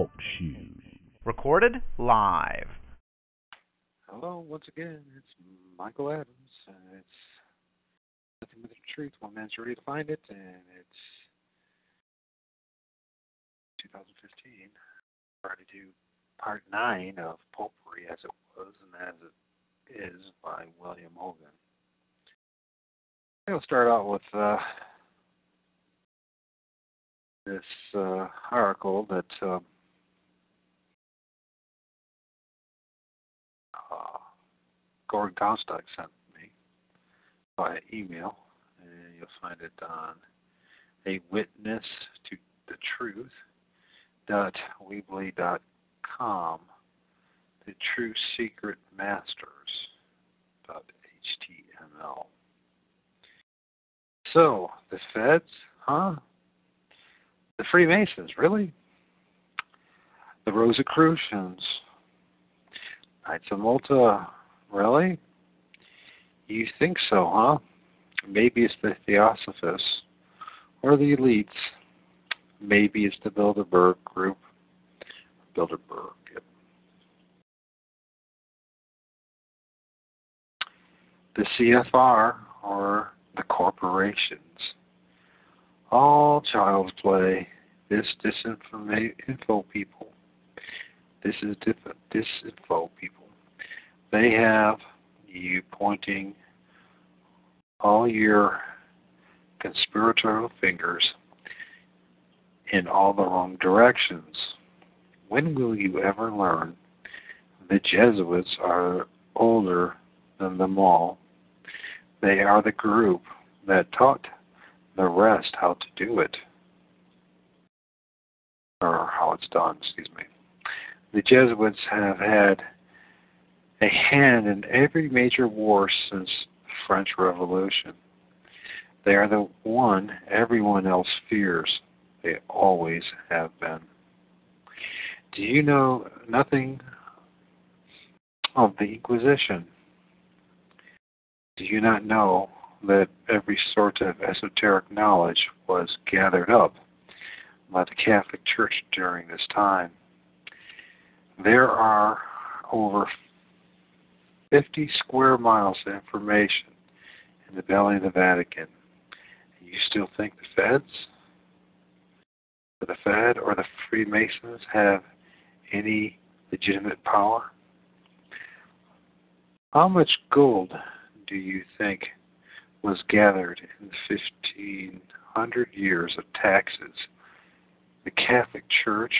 Talk Shoes. Recorded live. Hello, once again, it's Michael Adams. Uh, it's nothing but the truth. One man's ready to find it, and it's 2015. Try to do part nine of Popery as it was and as it is by William Hogan. I'll start out with uh, this uh, article that uh, Gordon Comstock sent me by email, and you'll find it on a witness to the truth dot weebly dot com the true secret masters dot html so the feds huh? The freemasons really? The rosicrucians. Knights of malta really you think so huh maybe it's the theosophists or the elites maybe it's the bilderberg group bilderberg yep. the CFR or the corporations. All child's play. This disinfo people. This is disinfo people. They have you pointing all your conspiratorial fingers in all the wrong directions. When will you ever learn the Jesuits are older than them all? They are the group that taught the rest how to do it, or how it's done, excuse me. The Jesuits have had a hand in every major war since the French Revolution. They are the one everyone else fears. They always have been. Do you know nothing of the Inquisition? Do you not know that every sort of esoteric knowledge was gathered up by the Catholic Church during this time? There are over 50 square miles of information in the belly of the Vatican. You still think the feds, or the Fed, or the Freemasons have any legitimate power? How much gold do you think was gathered in the 1500 years of taxes the Catholic Church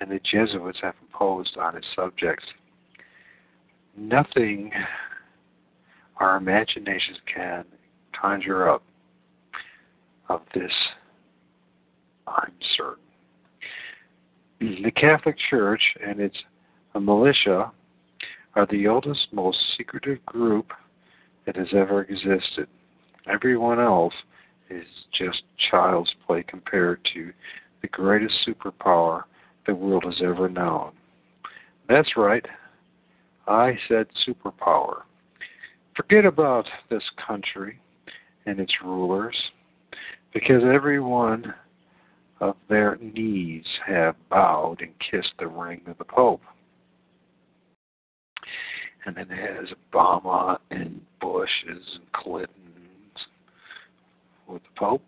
and the Jesuits have imposed on its subjects? Nothing our imaginations can conjure up of this, I'm certain. The Catholic Church and its militia are the oldest, most secretive group that has ever existed. Everyone else is just child's play compared to the greatest superpower the world has ever known. That's right. I said superpower. Forget about this country and its rulers, because every one of their knees have bowed and kissed the ring of the Pope and then has Obama and Bushes and Clintons with the Pope,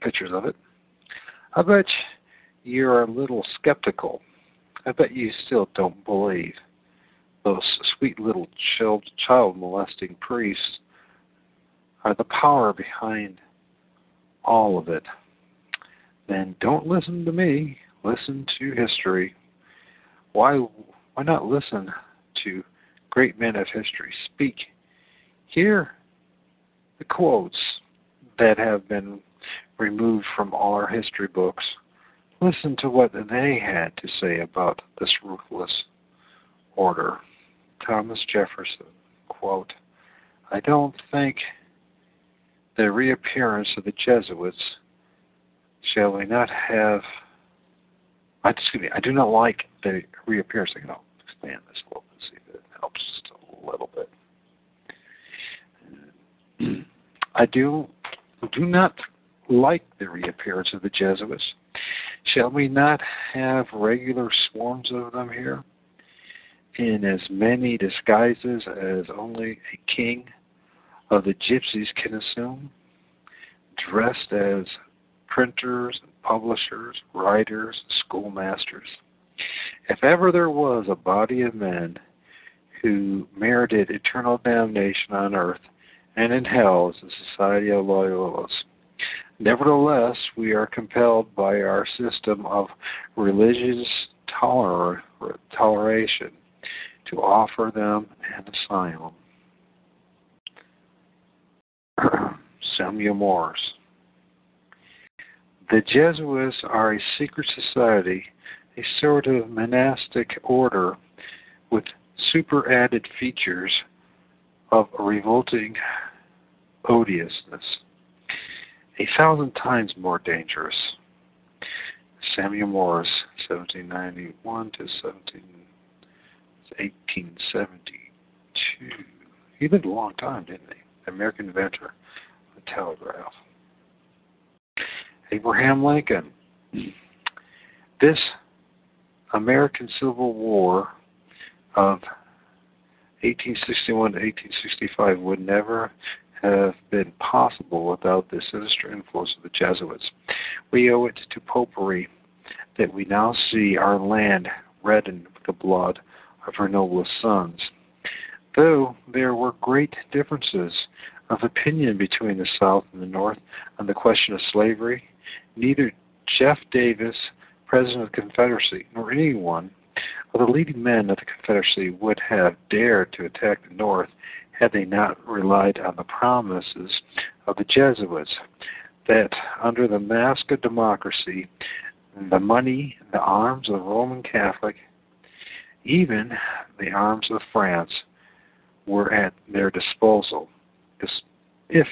pictures of it. I bet you're a little skeptical. I bet you still don't believe those sweet little child, child molesting priests are the power behind all of it. Then don't listen to me. Listen to history. Why why not listen to great men of history speak. Hear the quotes that have been removed from all our history books. Listen to what they had to say about this ruthless order. Thomas Jefferson, quote, I don't think the reappearance of the Jesuits shall we not have excuse me, I do not like the reappearance. I can expand this quote helps just a little bit. I do do not like the reappearance of the Jesuits. Shall we not have regular swarms of them here, in as many disguises as only a king of the gypsies can assume, dressed as printers, publishers, writers, schoolmasters? If ever there was a body of men who merited eternal damnation on earth and in hell, it's the Society of Loyolas. Nevertheless, we are compelled by our system of religious toler- toleration to offer them an asylum. Samuel Morse. The Jesuits are a secret society, a sort of monastic order with superadded features of revolting odiousness a thousand times more dangerous. Samuel Morse, 1791 to 17, 1872. He lived a long time, didn't he? American inventor the telegraph. Abraham Lincoln. This American Civil War of 1861 to 1865 would never have been possible without the sinister influence of the Jesuits. We owe it to popery that we now see our land reddened with the blood of her noblest sons. Though there were great differences of opinion between the South and the North on the question of slavery, neither Jeff Davis, President of the Confederacy, nor anyone of the leading men of the Confederacy would have dared to attack the North had they not relied on the promises of the Jesuits that under the mask of democracy, the money, the arms of the Roman Catholic, even the arms of France were at their disposal if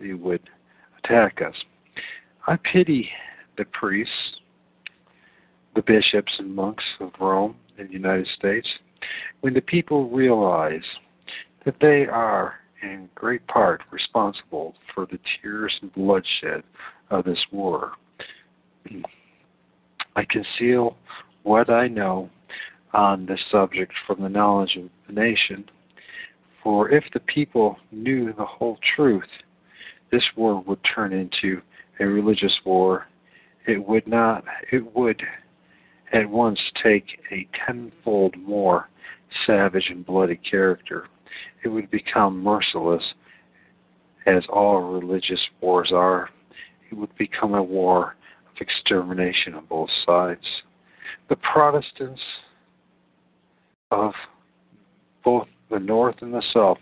they would attack us. I pity the priests, the bishops and monks of Rome and the United States when the people realize that they are in great part responsible for the tears and bloodshed of this war. I conceal what I know on this subject from the knowledge of the nation, for if the people knew the whole truth, this war would turn into a religious war. It would not it would at once take a tenfold more savage and bloody character it would become merciless, as all religious wars are. It would become a war of extermination on both sides. The Protestants of both the North and the South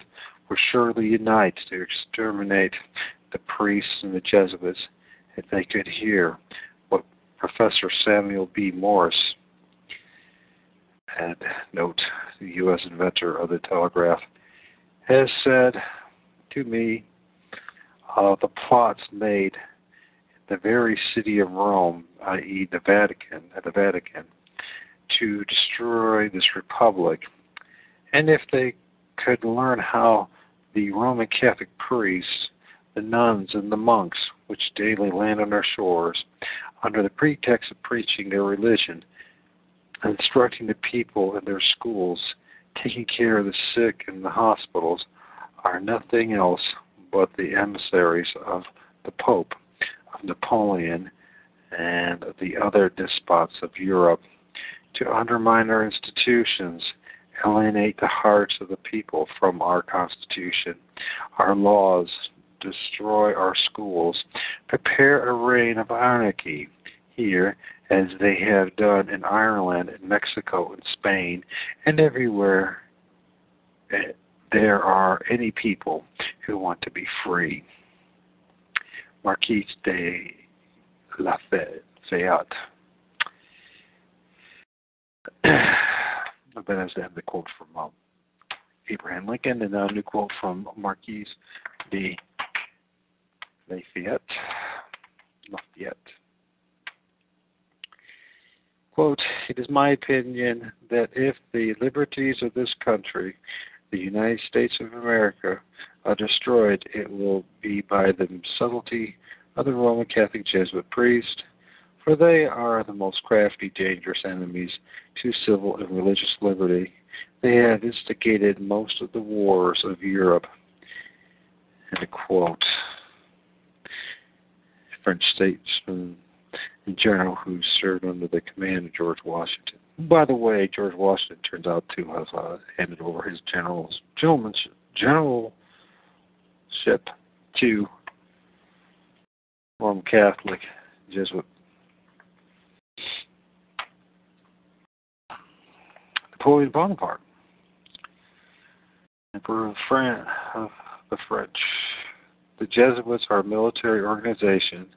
would surely unite to exterminate the priests and the Jesuits if they could hear what Professor Samuel B. Morse, and note the U.S. inventor of the telegraph, has said to me uh, the plots made in the very city of Rome, i.e., the Vatican, at the Vatican, to destroy this republic, and if they could learn how the Roman Catholic priests, the nuns, and the monks, which daily land on our shores, under the pretext of preaching their religion, instructing the people in their schools, taking care of the sick in the hospitals are nothing else but the emissaries of the Pope, of Napoleon, and the other despots of Europe to undermine our institutions, alienate the hearts of the people from our Constitution, our laws, destroy our schools, prepare a reign of anarchy here as they have done in Ireland and Mexico and Spain and everywhere eh, there are any people who want to be free. Marquis de Lafayette. But as to have the quote from um, Abraham Lincoln and a new quote from Marquis de Lafayette. Lafayette. Quote, it is my opinion that if the liberties of this country, the United States of America, are destroyed, it will be by the subtlety of the Roman Catholic Jesuit priest, for they are the most crafty, dangerous enemies to civil and religious liberty. They have instigated most of the wars of Europe. And a quote French statesman in general who served under the command of George Washington. By the way, George Washington turns out to have uh, handed over his general's gentlemanship, generalship to Roman Catholic Jesuit Napoleon Bonaparte, Emperor of, France, of the French. The Jesuits are a military organization,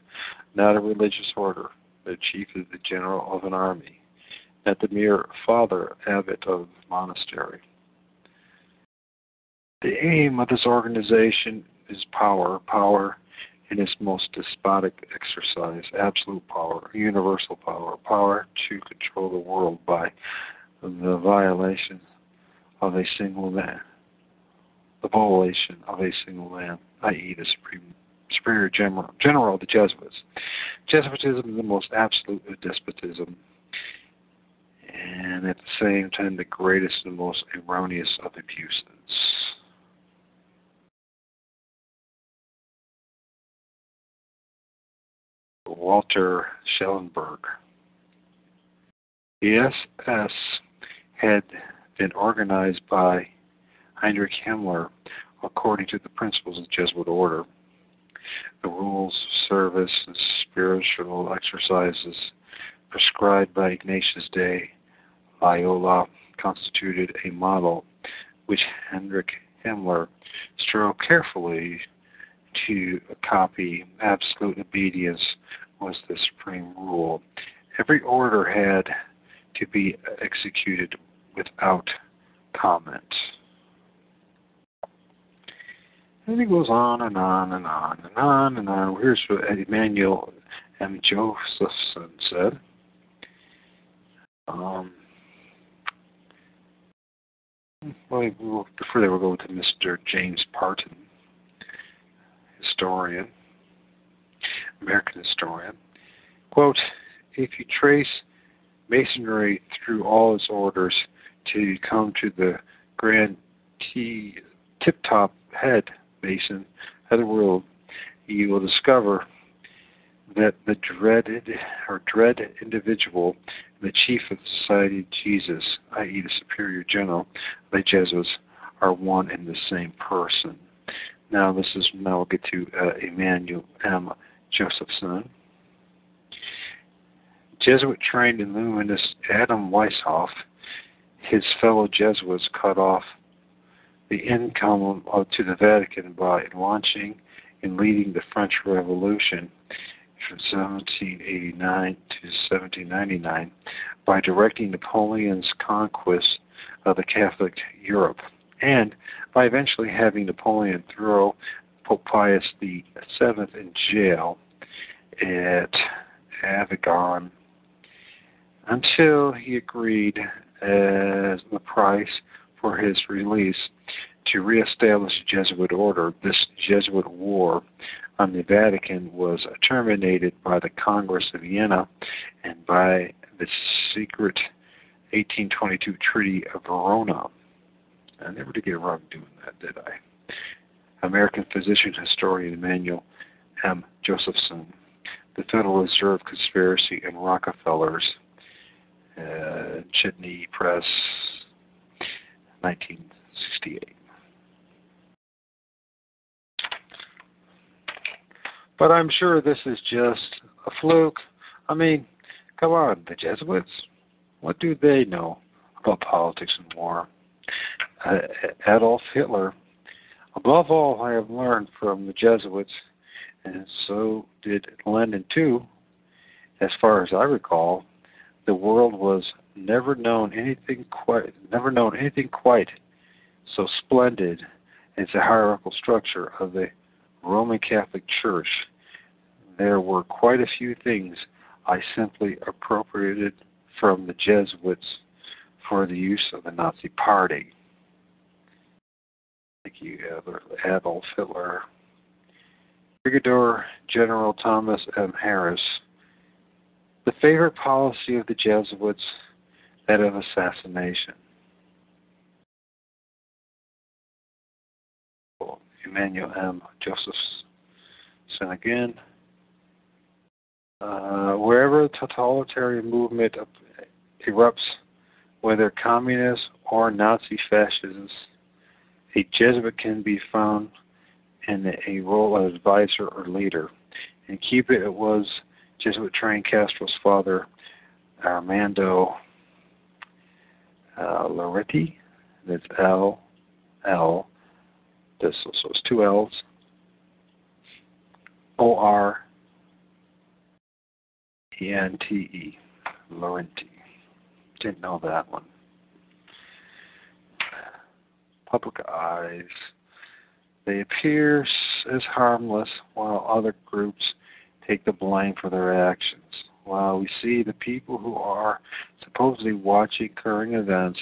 not a religious order. Their chief is the general of an army, not the mere father abbot of the monastery. The aim of this organization is power, power in its most despotic exercise, absolute power, universal power, power to control the world by the violation of a single man, the violation of a single man, i.e., the supreme superior general, general of the Jesuits. Jesuitism is the most absolute of despotism, and at the same time, the greatest and most erroneous of abuses. Walter Schellenberg. The SS had been organized by Heinrich Himmler according to the principles of the Jesuit order. The rules of service and spiritual exercises prescribed by Ignatius de Loyola constituted a model which Heinrich Himmler strove carefully to copy. Absolute obedience was the supreme rule. Every order had to be executed without comment. And he goes on and on and on and on and on. Here's what Emanuel M. Josephson said. Um, well, before they will go to Mr. James Parton, historian, American historian. Quote, if you trace masonry through all its orders you come to the grand t- tip-top head basin of the world, you will discover that the dreaded or dread individual, the chief of the Society of Jesus, i.e., the superior general, the Jesuits, are one and the same person. Now, this is now we'll get to uh, Emanuel M. Josephson. Jesuit trained and luminous Adam Weishaupt, his fellow Jesuits cut off the income uh, to the Vatican by launching and leading the French Revolution from 1789 to 1799 by directing Napoleon's conquest of the Catholic Europe and by eventually having Napoleon throw Pope Pius VII in jail at Avignon until he agreed as the price for his release to reestablish Jesuit order. This Jesuit war on the Vatican was terminated by the Congress of Vienna and by the secret 1822 Treaty of Verona. I never did get wrong doing that, did I? American physician historian Emanuel M. Josephson, The Federal Reserve Conspiracy and Rockefellers, uh, Chedney Press, 1968. But I'm sure this is just a fluke. I mean, come on, the Jesuits, what do they know about politics and war? Uh, Adolf Hitler, above all, I have learned from the Jesuits, and so did Lenin too, as far as I recall, the world was never known anything quite never known anything quite so splendid as the hierarchical structure of the Roman Catholic Church. There were quite a few things I simply appropriated from the Jesuits for the use of the Nazi Party. Thank you, Adolf Hitler. Brigadier General Thomas M. Harris The favorite policy of the Jesuits, that of assassination. Emanuel M. Joseph Josephson again. Uh, wherever a totalitarian movement erupts, whether communist or Nazi fascists, a Jesuit can be found in a role of advisor or leader. In Cuba, it was Jesuit trained Castro's father, Armando uh, Loretti. That's L L. This so it's two L's. O R E N T E. Laurenti. Didn't know that one. Public eyes. They appear as harmless while other groups take the blame for their actions. While we see the people who are supposedly watching current events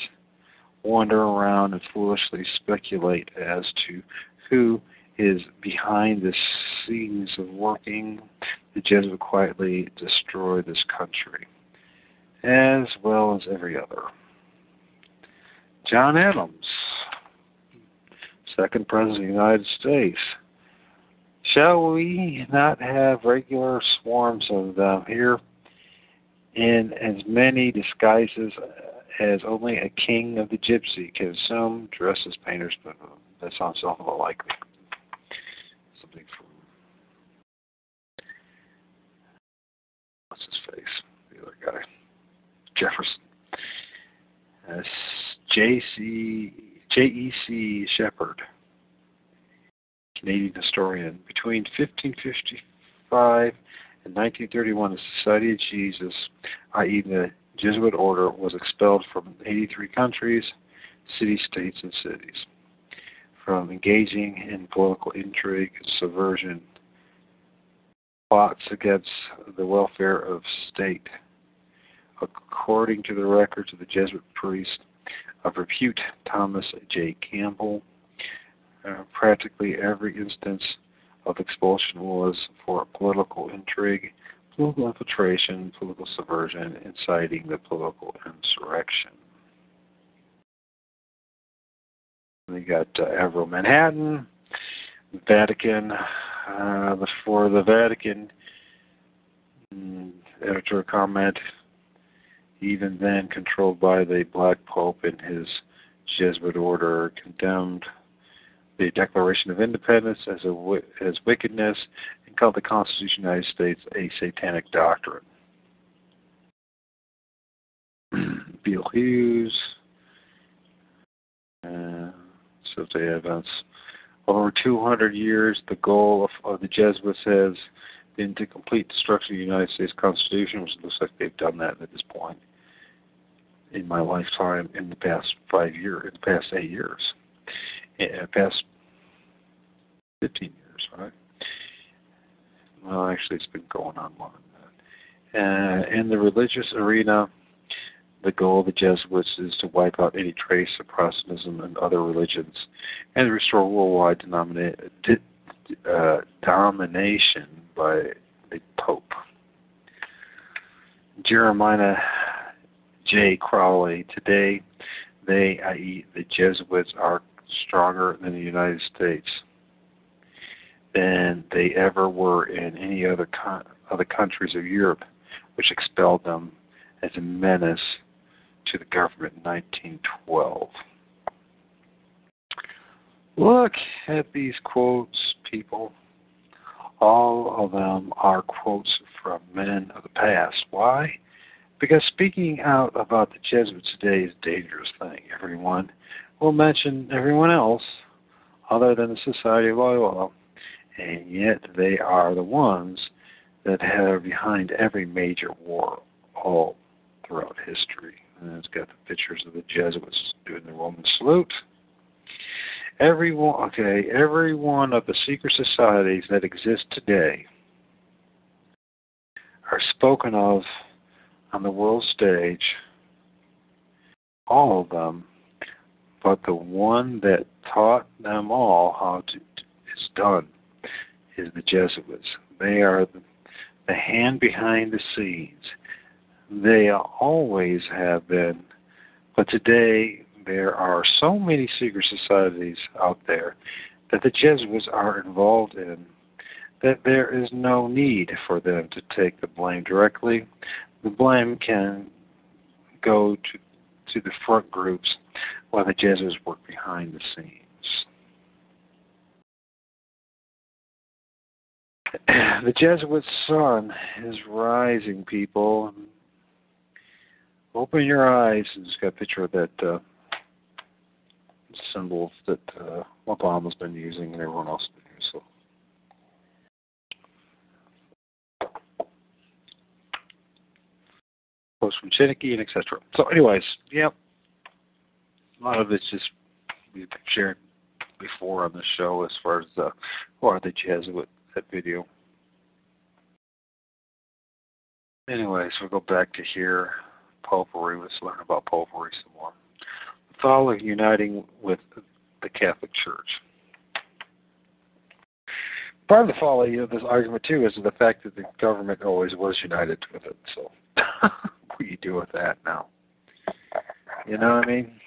wander around and foolishly speculate as to who is behind the scenes of working the Jesuits quietly destroy this country, as well as every other. John Adams, second President of the United States. Shall we not have regular swarms of them here in as many disguises as only a king of the gypsy can assume, dressed as painters, but uh, that sounds awful likely. Something from what's his face? The other guy. Jefferson. That's J.C. J.E.C. Shepard, Canadian historian. Between 1555 and 1931, the Society of Jesus, i.e., the Jesuit order, was expelled from 83 countries, city states, and cities. From engaging in political intrigue, subversion, plots against the welfare of state. According to the records of the Jesuit priest of repute, Thomas J. Campbell, practically every instance of expulsion was for political intrigue, political infiltration, political subversion, inciting the political insurrection. We got uh, Avro Manhattan, Vatican. Uh, for the Vatican, mm, editor comment, even then controlled by the Black Pope and his Jesuit order, condemned the Declaration of Independence as a as wickedness and called the Constitution of the United States a satanic doctrine. Beale Hughes, uh, so they events. Over 200 years, the goal of, of the Jesuits has been to complete destruction of the United States Constitution, which looks like they've done that at this point in my lifetime in the past five years, in the past eight years, past 15 years, right? Well, actually, it's been going on more than that. Uh, in the religious arena, the goal of the Jesuits is to wipe out any trace of Protestantism and other religions and restore worldwide denomina- uh, domination by the Pope. Jeremiah J. Crowley. Today, they, i.e., the Jesuits, are stronger than the United States than they ever were in any other con- other countries of Europe, which expelled them as a menace to the government in 1912. Look at these quotes, people. All of them are quotes from men of the past. Why? Because speaking out about the Jesuits today is a dangerous thing. Everyone will mention everyone else other than the Society of Loyola, and yet they are the ones that have behind every major war all throughout history. And it's got the pictures of the Jesuits doing the Roman salute. Every one, okay, every one of the secret societies that exist today are spoken of on the world stage, all of them, but the one that taught them all how to is done is the Jesuits. They are the, the hand behind the scenes. They always have been, but today there are so many secret societies out there that the Jesuits are involved in that there is no need for them to take the blame directly. The blame can go to to the front groups while the Jesuits work behind the scenes. The Jesuit sun is rising, people. Open your eyes. And it's got a picture of that uh, symbol that uh, Obama's been using and everyone else has been using. So. Post from Chiniki and etc. So, anyways, yep. A lot of it's just we've shared before on the show as far as the who are the Jesuit that video. Anyways, we'll go back to here. Popery. Let's learn about popery some more. The following uniting with the Catholic Church. Part of the folly of this argument too is the fact that the government always was united with it. So, what do you do with that now? You know what I mean?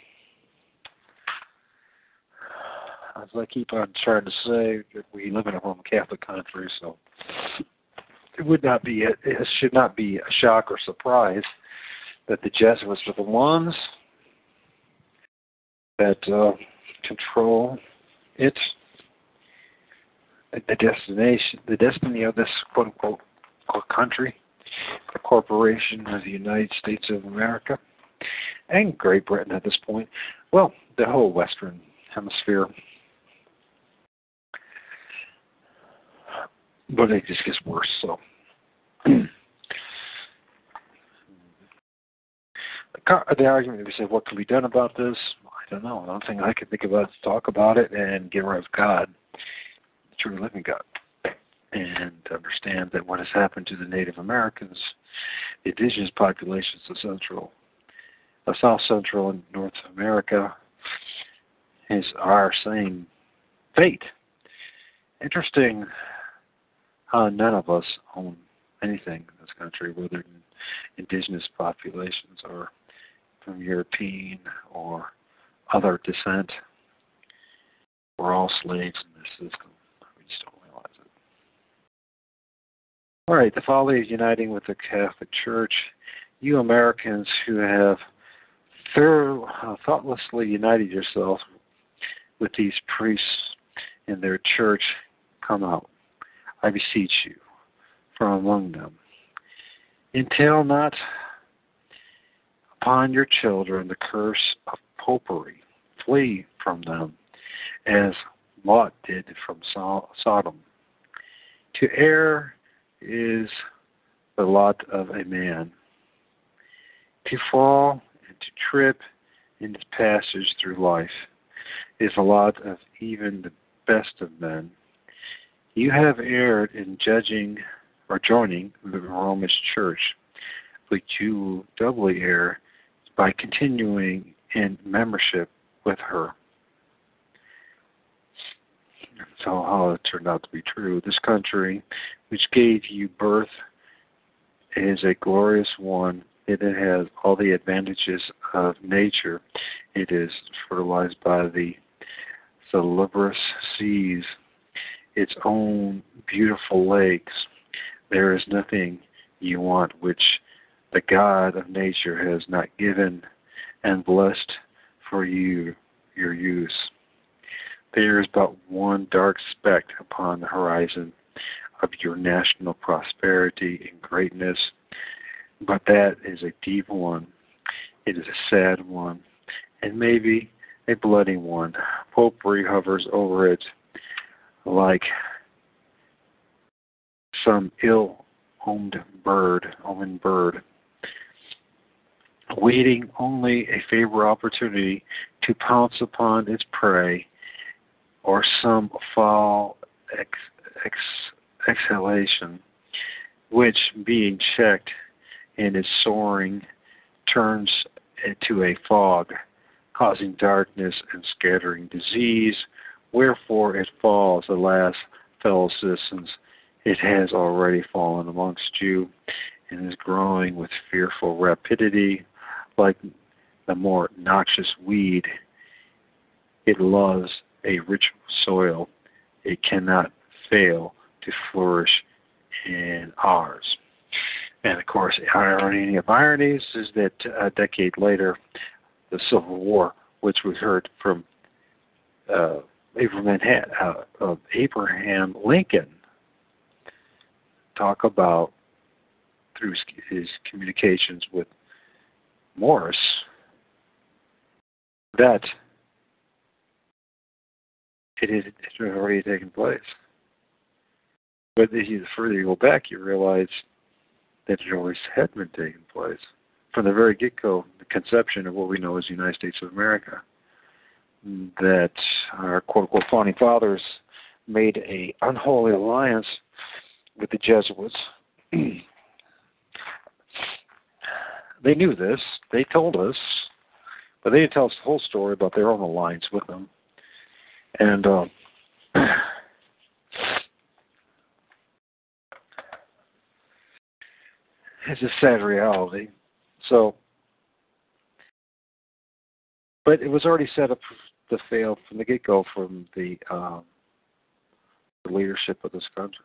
As I keep on trying to say, that we live in a Roman Catholic country, so it would not be a, it should not be a shock or surprise that the Jesuits are the ones that uh, control it, the destination, the destiny of this quote unquote country, the corporation of the United States of America, and Great Britain at this point. Well, the whole Western Hemisphere. But it just gets worse. So. the argument we say, what can be done about this? I don't know. The only thing I can think about is talk about it and get rid of God, the true living God, and understand that what has happened to the Native Americans, the indigenous populations of Central, of South Central and North America, is our same fate. Interesting how none of us own anything in this country, whether indigenous populations or from European or other descent. We're all slaves in this system. We just don't realize it. All right, the folly of uniting with the Catholic Church. You Americans who have uh, thoughtlessly united yourselves with these priests in their church, come out. I beseech you from among them. Entail not upon your children the curse of popery. Flee from them, as Lot did from Sodom. To err is the lot of a man. To fall and to trip in his passage through life is the lot of even the best of men. You have erred in judging or joining the Romish Church, but you doubly err by continuing in membership with her. So, how it turned out to be true. This country, which gave you birth, is a glorious one. It has all the advantages of nature. It is fertilized by the salubrious seas, its own beautiful lakes. There is nothing you want which the God of nature has not given and blessed for you your use. There is but one dark speck upon the horizon of your national prosperity and greatness, but that is a deep one. It is a sad one, and maybe a bloody one. Popery hovers over it like some ill omened bird, omened bird waiting only a favorable opportunity to pounce upon its prey or some foul ex, ex, exhalation, which, being checked in its soaring, turns into a fog, causing darkness and scattering disease. Wherefore it falls, alas, fellow citizens, It has already fallen amongst you and is growing with fearful rapidity, like the more noxious weed. It loves a rich soil. It cannot fail to flourish in ours. And of course, the irony of ironies is that a decade later, the Civil War, which we heard from uh, Abraham, uh, Abraham Lincoln talk about through his communications with Morse that it had, already taken place. But the further you go back, you realize that it always had been taking place from the very get-go, the conception of what we know as the United States of America. That our quote-unquote founding fathers made a unholy alliance with the Jesuits. they knew this. They told us, but they didn't tell us the whole story about their own alliance with them. And uh, it's a sad reality. So, but it was already set up to fail from the get-go from the, um, the leadership of this country,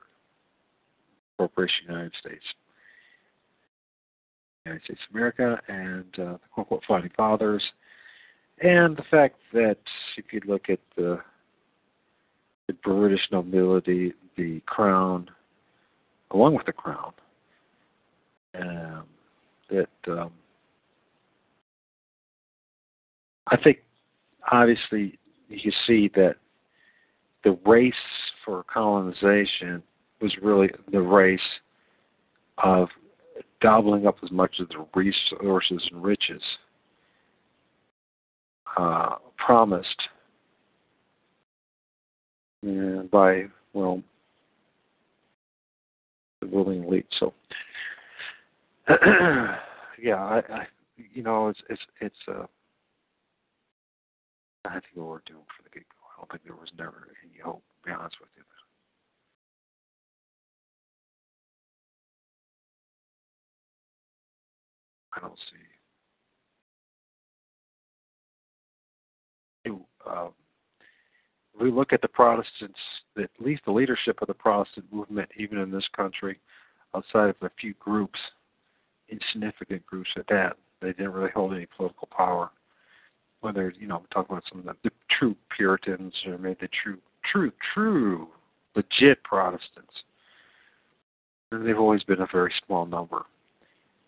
Corporation United States, United States of America, and uh, the quote-unquote founding fathers, and the fact that if you look at the the British nobility, the crown, along with the crown, um, that um, I think obviously you see that the race for colonization was really the race of gobbling up as much of the resources and riches uh, promised by well the ruling elite. So yeah, I, I you know it's it's it's uh I think what we're doing for the get go. I don't think there was never any hope, to be honest with you. I don't see. Um, we look at the Protestants, at least the leadership of the Protestant movement, even in this country, outside of a few groups, insignificant groups at that. They didn't really hold any political power. Whether you know, talk about some of the, the true Puritans or maybe the true, true, true, legit Protestants. They've always been a very small number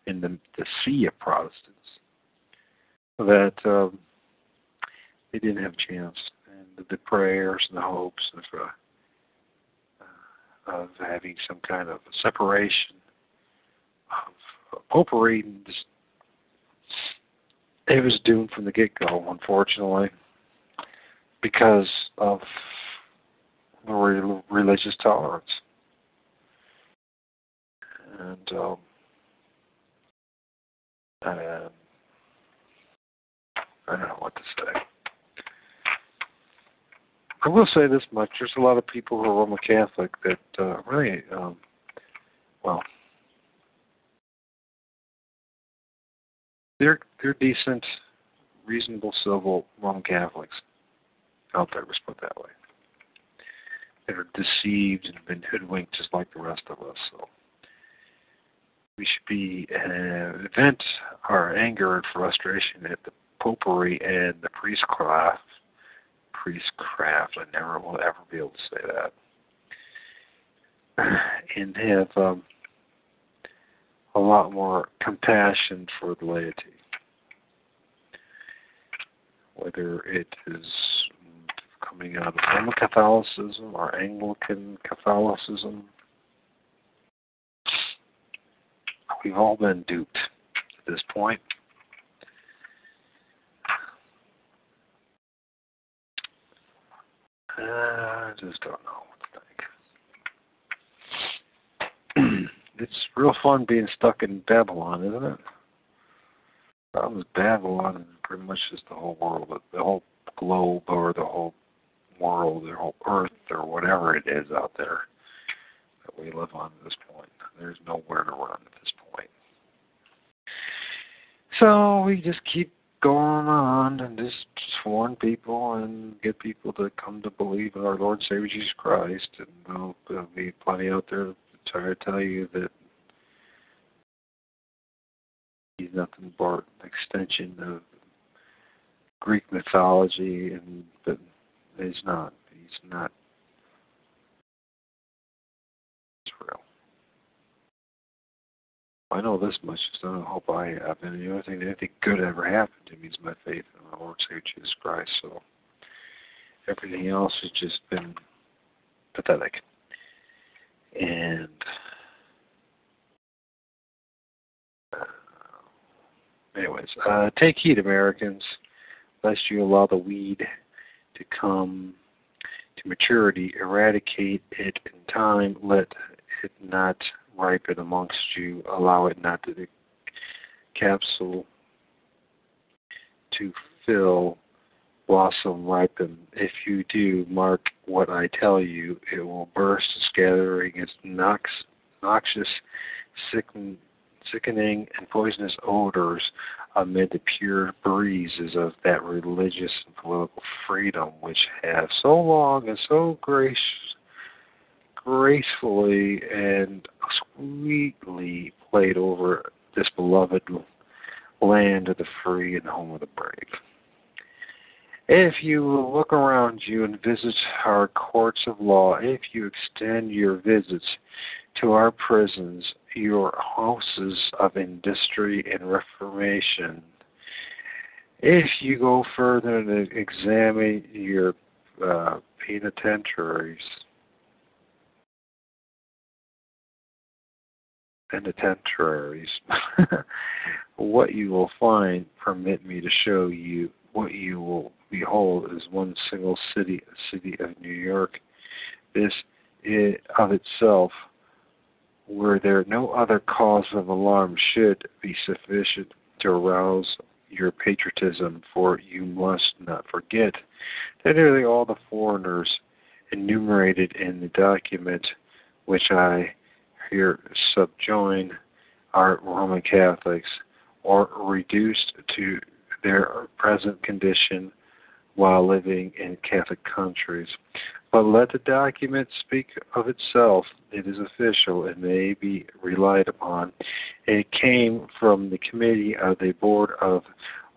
in the the sea of Protestants. That um, they didn't have a chance, and the, the prayers and the hopes of uh, of having some kind of separation of popery it was doomed from the get go, unfortunately, because of the religious tolerance. And um, and I don't know what to say. I will say this much: there's a lot of people who are Roman Catholic that uh, really, um, well, they're they're decent, reasonable, civil Roman Catholics out there. Let's put that way. That are deceived and have been hoodwinked just like the rest of us. So we should be uh, vent our anger and frustration at the popery and the priestcraft. Priestcraft. I never will ever be able to say that. And have um, a lot more compassion for the laity. Whether it is coming out of Roman Catholicism or Anglican Catholicism, we've all been duped at this point. I just don't know it's real fun being stuck in Babylon, isn't it? Problem is Babylon pretty much just the whole world, the whole globe, or the whole world, the whole Earth, or whatever it is out there. that we live on at this point. There's nowhere to run at this point. So we just keep going on and just, just warn people and get people to come to believe in our Lord and Savior Jesus Christ. And there'll, there'll be plenty out there to try to tell you that he's nothing but an extension of Greek mythology, and but he's not. He's not real. I know this much, so I hope I have any other thing anything good ever happened to me is my faith in my Lord Savior Jesus Christ. So everything else has just been pathetic. And uh, anyways, uh, take heed, Americans, lest you allow the weed to come to maturity. Eradicate it in time. Let it not ripen amongst you. Allow it not to the capsule to fill, blossom, ripen. If you do, mark what I tell you. It will burst, scattering its nox, noxious, sicken, sickening, and poisonous odors amid the pure breezes of that religious and political freedom which have so long and so gracious gracefully and sweetly played over this beloved land of the free and the home of the brave. If you look around you and visit our courts of law, if you extend your visits to our prisons, your houses of industry and reformation, if you go further and examine your uh, penitentiaries, penitentiaries, what you will find, permit me to show you, what you will behold is one single city, the city of New York. This it, of itself, were there no other cause of alarm, should be sufficient to arouse your patriotism, for you must not forget that nearly all the foreigners enumerated in the document which I here subjoin are Roman Catholics or reduced to their present condition while living in Catholic countries. But let the document speak of itself. It is official and may be relied upon. It came from the committee of the Board of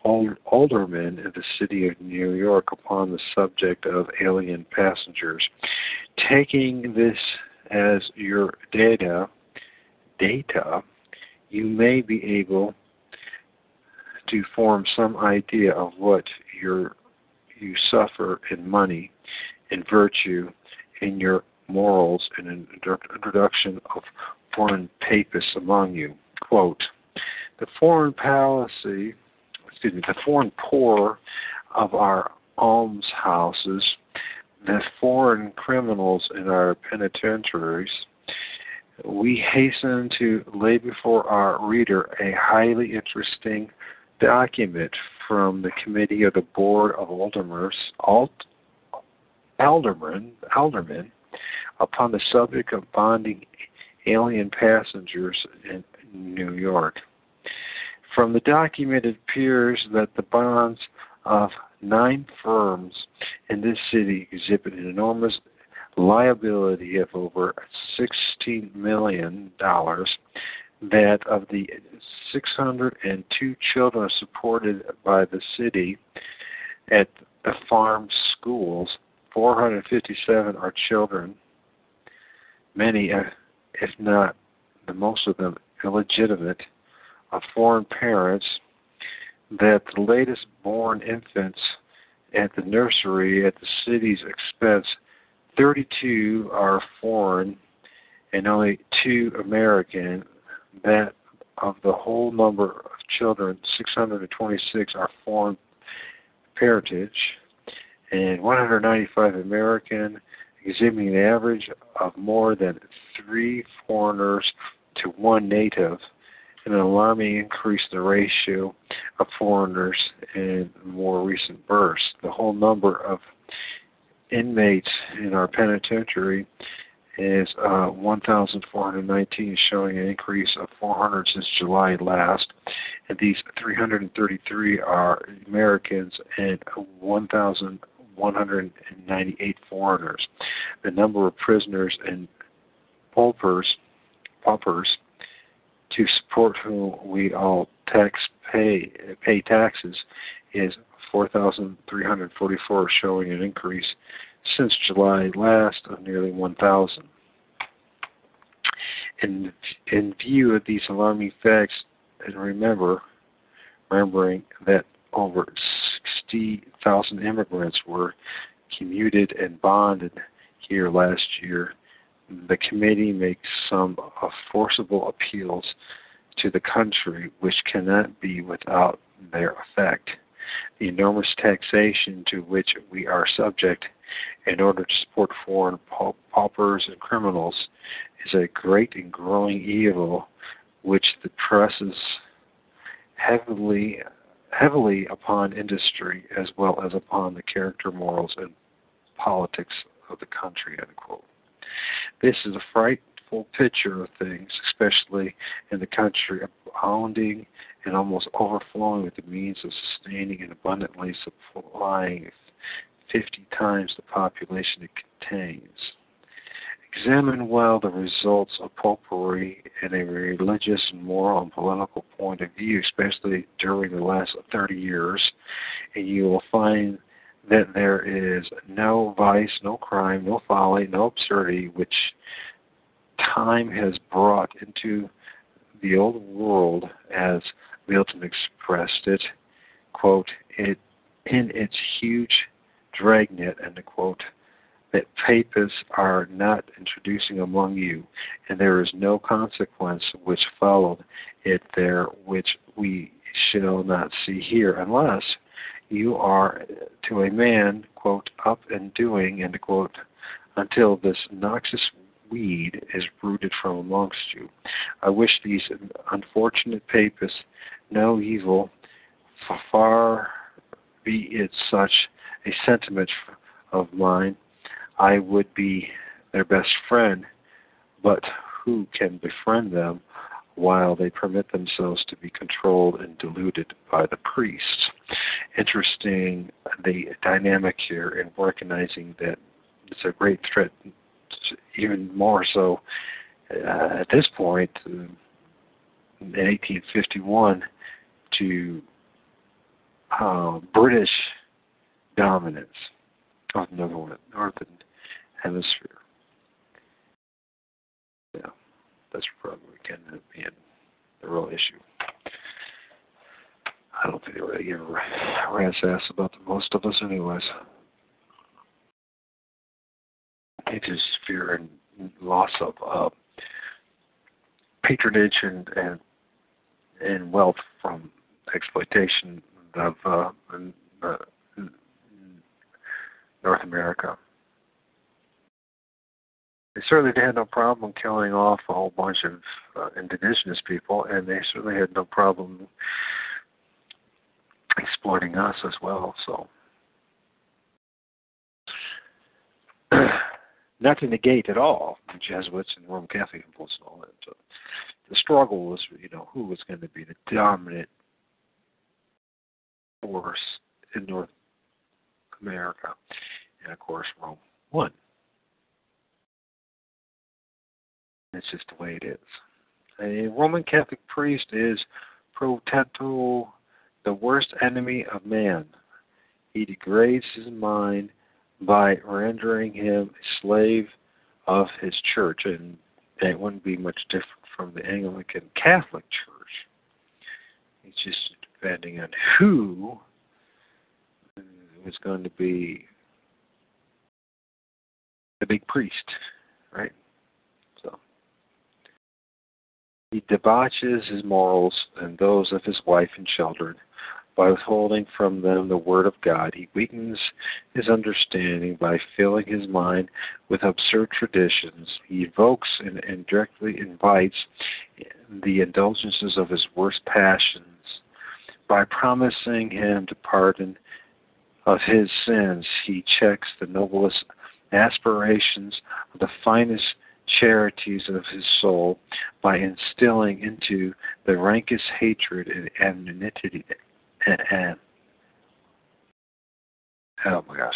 Aldermen in the city of New York upon the subject of alien passengers. Taking this as your data, data, you may be able to form some idea of what your you suffer in money, in virtue, in your morals, and in introduction of foreign papists among you. Quote, the foreign policy, excuse me, the foreign poor of our almshouses the foreign criminals in our penitentiaries, we hasten to lay before our reader a highly interesting document from the committee of the Board of Aldermers, Alt, Aldermen, Aldermen upon the subject of bonding alien passengers in New York. From the document, it appears that the bonds of nine firms in this city exhibit an enormous liability of over $16 million. That of the 602 children supported by the city at the farm schools, 457 are children, many, uh, if not the most of them, illegitimate, of foreign parents that the latest born infants at the nursery at the city's expense, 32 are foreign and only two American. That of the whole number of children, 626 are foreign parentage, and 195 American, exhibiting an average of more than three foreigners to one native an alarming increase in the ratio of foreigners in more recent bursts. The whole number of inmates in our penitentiary is uh, 1,419, showing an increase of 400 since July last. And these 333 are Americans and 1,198 foreigners. The number of prisoners and paupers, paupers to support whom we all tax pay pay taxes is 4,344, showing an increase since July last of nearly 1,000. In, in view of these alarming facts, and remember, remembering that over 60,000 immigrants were commuted and bonded here last year, the committee makes some forcible appeals to the country which cannot be without their effect. The enormous taxation to which we are subject in order to support foreign paupers and criminals is a great and growing evil which the presses heavily heavily upon industry as well as upon the character, morals, and politics of the country. Unquote. This is a frightful picture of things, especially in the country abounding and almost overflowing with the means of sustaining and abundantly supplying 50 times the population it contains. Examine well the results of popery in a religious and moral and political point of view, especially during the last 30 years, and you will find that there is no vice, no crime, no folly, no absurdity which time has brought into the old world as Milton expressed it, quote, it in its huge dragnet, end quote, that papists are not introducing among you, and there is no consequence which followed it there which we shall not see here, unless you are to a man, quote, up and doing, end quote, until this noxious weed is rooted from amongst you. I wish these unfortunate papists no evil, for far be it such a sentiment of mine, I would be their best friend, but who can befriend them while they permit themselves to be controlled and deluded by the priests? Interesting the dynamic here in recognizing that it's a great threat, even more so uh, at this point. Uh, in 1851, to uh, British dominance of the northern, hemisphere. Yeah, that's probably going to be the real issue. I don't think they really give a rat's ass about the most of us, anyways. They just fear and loss of uh, patronage and, and and wealth from exploitation of uh, uh, North America. They certainly had no problem killing off a whole bunch of uh, indigenous people, and they certainly had no problem exploiting us as well. So, not to negate at all the Jesuits and the Roman Catholic influence and all that. So the struggle was, you know, who was going to be the dominant force in North America. And of course, Rome won. It's just the way it is. A Roman Catholic priest is pro tanto the worst enemy of man. He degrades his mind by rendering him a slave of his church, and that wouldn't be much different from the Anglican Catholic Church. It's just depending on who is going to be the big priest, right? So he debauches his morals and those of his wife and children by withholding from them the word of God. He weakens his understanding by filling his mind with absurd traditions. He evokes and, and directly invites the indulgences of his worst passions by promising him to pardon of his sins, he checks the noblest aspirations of the finest charities of his soul by instilling into the rankest hatred and enmity and, oh my gosh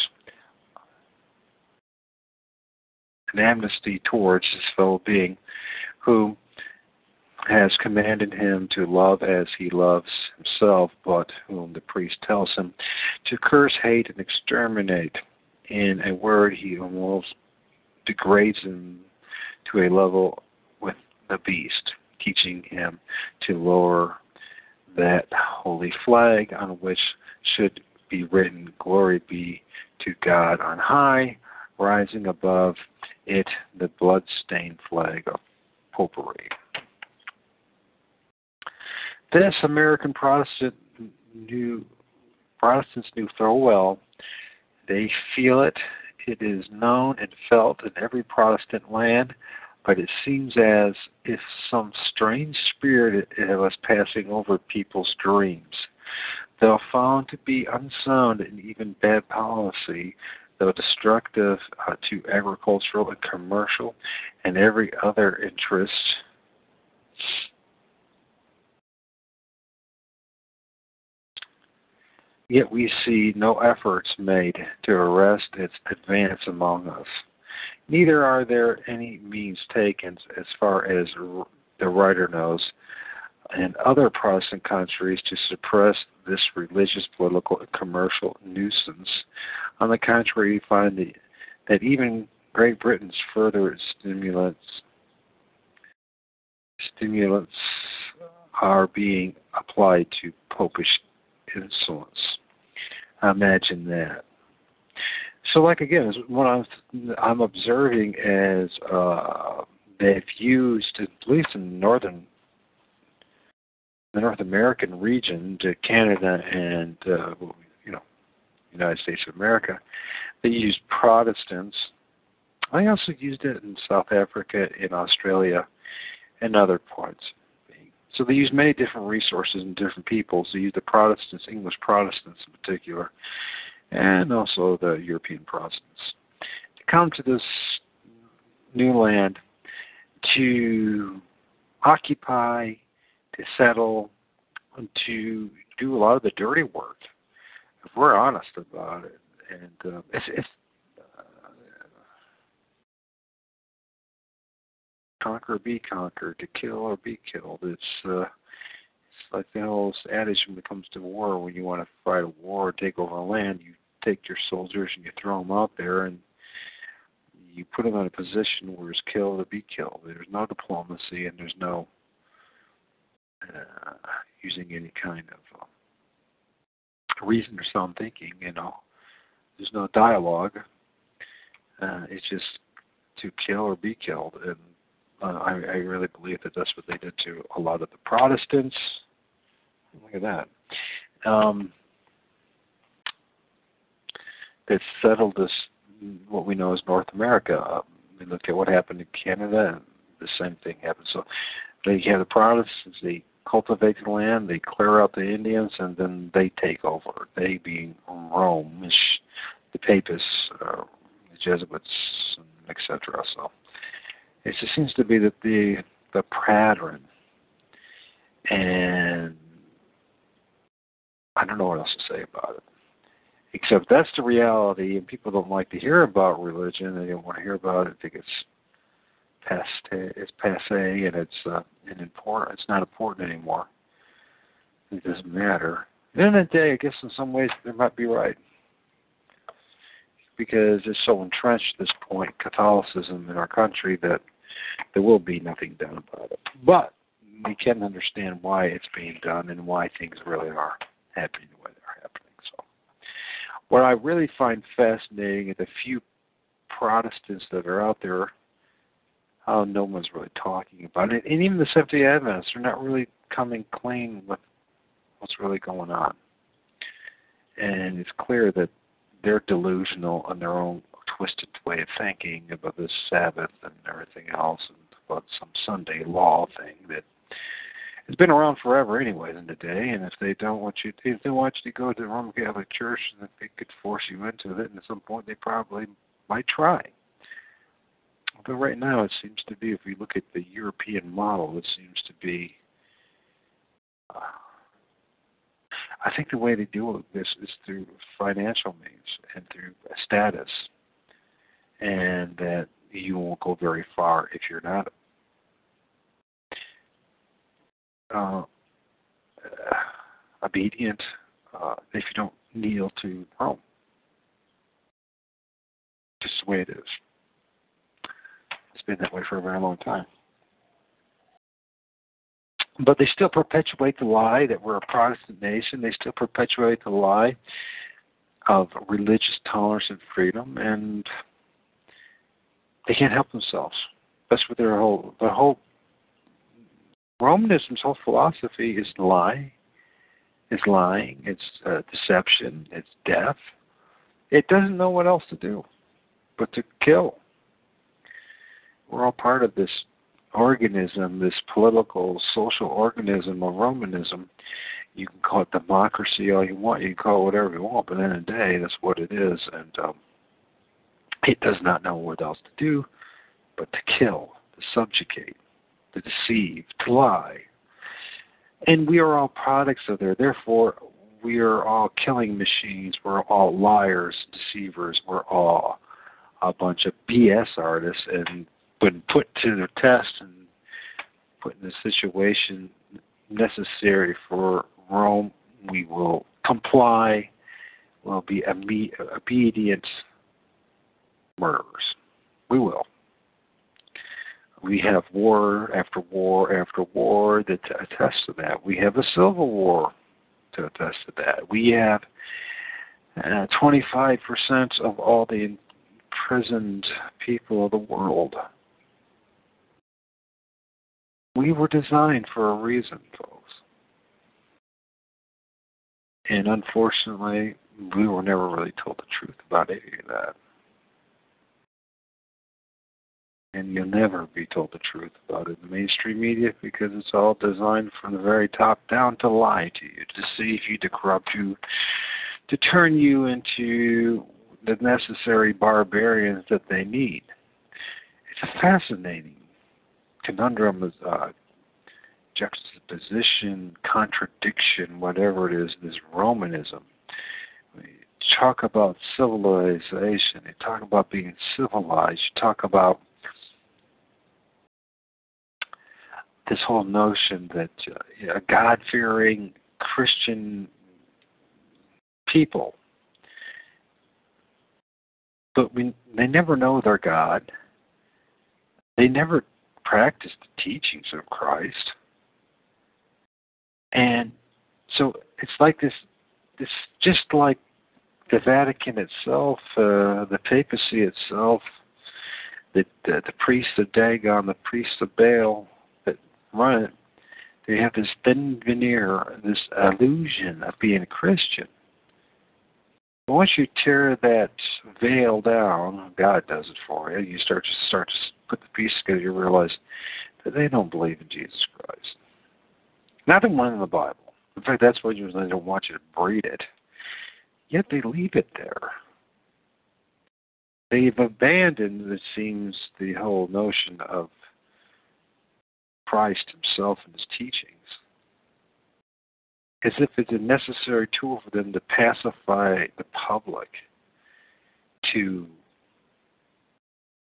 an amnesty towards his fellow being who has commanded him to love as he loves himself, but whom the priest tells him to curse, hate, and exterminate. In a word, he almost degrades him to a level with the beast, teaching him to lower that holy flag on which should be written, Glory be to God on high, rising above it the blood-stained flag of popery. This American Protestant knew Protestants knew full well. They feel it. It is known and felt in every Protestant land, but it seems as if some strange spirit was passing over people's dreams. Though found to be unsound and even bad policy, though destructive uh, to agricultural and commercial and every other interest. Yet we see no efforts made to arrest its advance among us. Neither are there any means taken, as far as the writer knows, in other Protestant countries to suppress this religious, political, and commercial nuisance. On the contrary, we find that, that even Great Britain's further stimulants stimulants are being applied to popish insolence. Imagine that. So, like again, what I'm I'm observing is uh, they've used, at least in northern the North American region to Canada and uh, you know United States of America, they used Protestants. I also used it in South Africa, in Australia, and other points. So they used many different resources and different peoples. They used the Protestants, English Protestants in particular, and also the European Protestants to come to this new land to occupy to settle, and to do a lot of the dirty work. If we're honest about it, and uh, it's, it's uh, conquer or be conquered, to kill or be killed. It's uh, it's like the old adage when it comes to war. When you want to fight a war or take over land, you take your soldiers and you throw them out there and you put them in a position where it's kill or be killed. There's no diplomacy and there's no uh, using any kind of uh, reason or sound thinking. You know, there's no dialogue. Uh, it's just to kill or be killed, and uh, I, I really believe that that's what they did to a lot of the Protestants. Look at that. Um, that settled this, what we know as North America. Um, we look at what happened in Canada, and the same thing happened. So they have the Protestants, they cultivate the land, they clear out the Indians, and then they take over. They being Rome, the Papists, uh, the Jesuits, etc. So it just seems to be that the the pattern, and I don't know what else to say about it. Except that's the reality, and people don't like to hear about religion. They don't want to hear about it. I think it's past it's passe and it's uh, important. It's not important anymore. It doesn't matter. At the end the day, I guess in some ways they might be right because it's so entrenched at this point, Catholicism in our country, that there will be nothing done about it. But we can understand why it's being done and why things really are happening happening. So, what I really find fascinating is the few Protestants that are out there how no one's really talking about it. And even the Seventh day Adventists are not really coming clean with what's really going on. And it's clear that they're delusional in their own twisted way of thinking about the Sabbath and everything else and about some Sunday law thing that has been around forever anyways in the day and if they don't want you if they want you to go to the Roman Catholic Church then they could force you into it and at some point they probably might try Although right now it seems to be, if we look at the European model, it seems to be. Uh, I think the way they do this is through financial means and through status, and that you won't go very far if you're not uh, obedient uh, if you don't kneel to Rome. Just the way it is. It's been that way for a very long time. But they still perpetuate the lie that we're a Protestant nation. They still perpetuate the lie of religious tolerance and freedom, and they can't help themselves. That's what their whole the whole Romanism's whole philosophy is lie, is lying, it's uh, deception, it's death. It doesn't know what else to do but to kill. We're all part of this organism, this political, social organism of Romanism. You can call it democracy all you want. You can call it whatever you want, but at the the day, that's what it is. And um, it does not know what else to do but to kill, to subjugate, to deceive, to lie. And we are all products of there. Therefore, we are all killing machines. We're all liars, deceivers. We're all a bunch of BS artists. And when put to the test and put in the situation necessary for Rome, we will comply. We'll be obedient murderers. We will. We have war after war after war that attests to that. We have a civil war to attest to that. We have uh, 25% of all the imprisoned people of the world. We were designed for a reason, folks. And unfortunately, we were never really told the truth about any of that. And you'll never be told the truth about it in the mainstream media because it's all designed from the very top down to lie to you, to deceive you, to corrupt you, to turn you into the necessary barbarians that they need. It's a fascinating conundrum, of uh, juxtaposition, contradiction, whatever it is, this Romanism. We talk about civilization, you talk about being civilized, you talk about this whole notion that uh, a God fearing Christian people, but we, they never know their God. They never practice the teachings of Christ. And so it's like this, this just like the Vatican itself, uh, the papacy itself, the, the, the priests of Dagon, the priests of Baal, run they have this thin veneer, this illusion of being a Christian. But once you tear that veil down, God does it for you. You start to start to put the pieces together. You realize that they don't believe in Jesus Christ. Not the one in the Bible. In fact, that's why they don't want you to breed it. Yet they leave it there. They've abandoned, it seems, the whole notion of Christ himself and his teachings, as if it's a necessary tool for them to pacify the public, to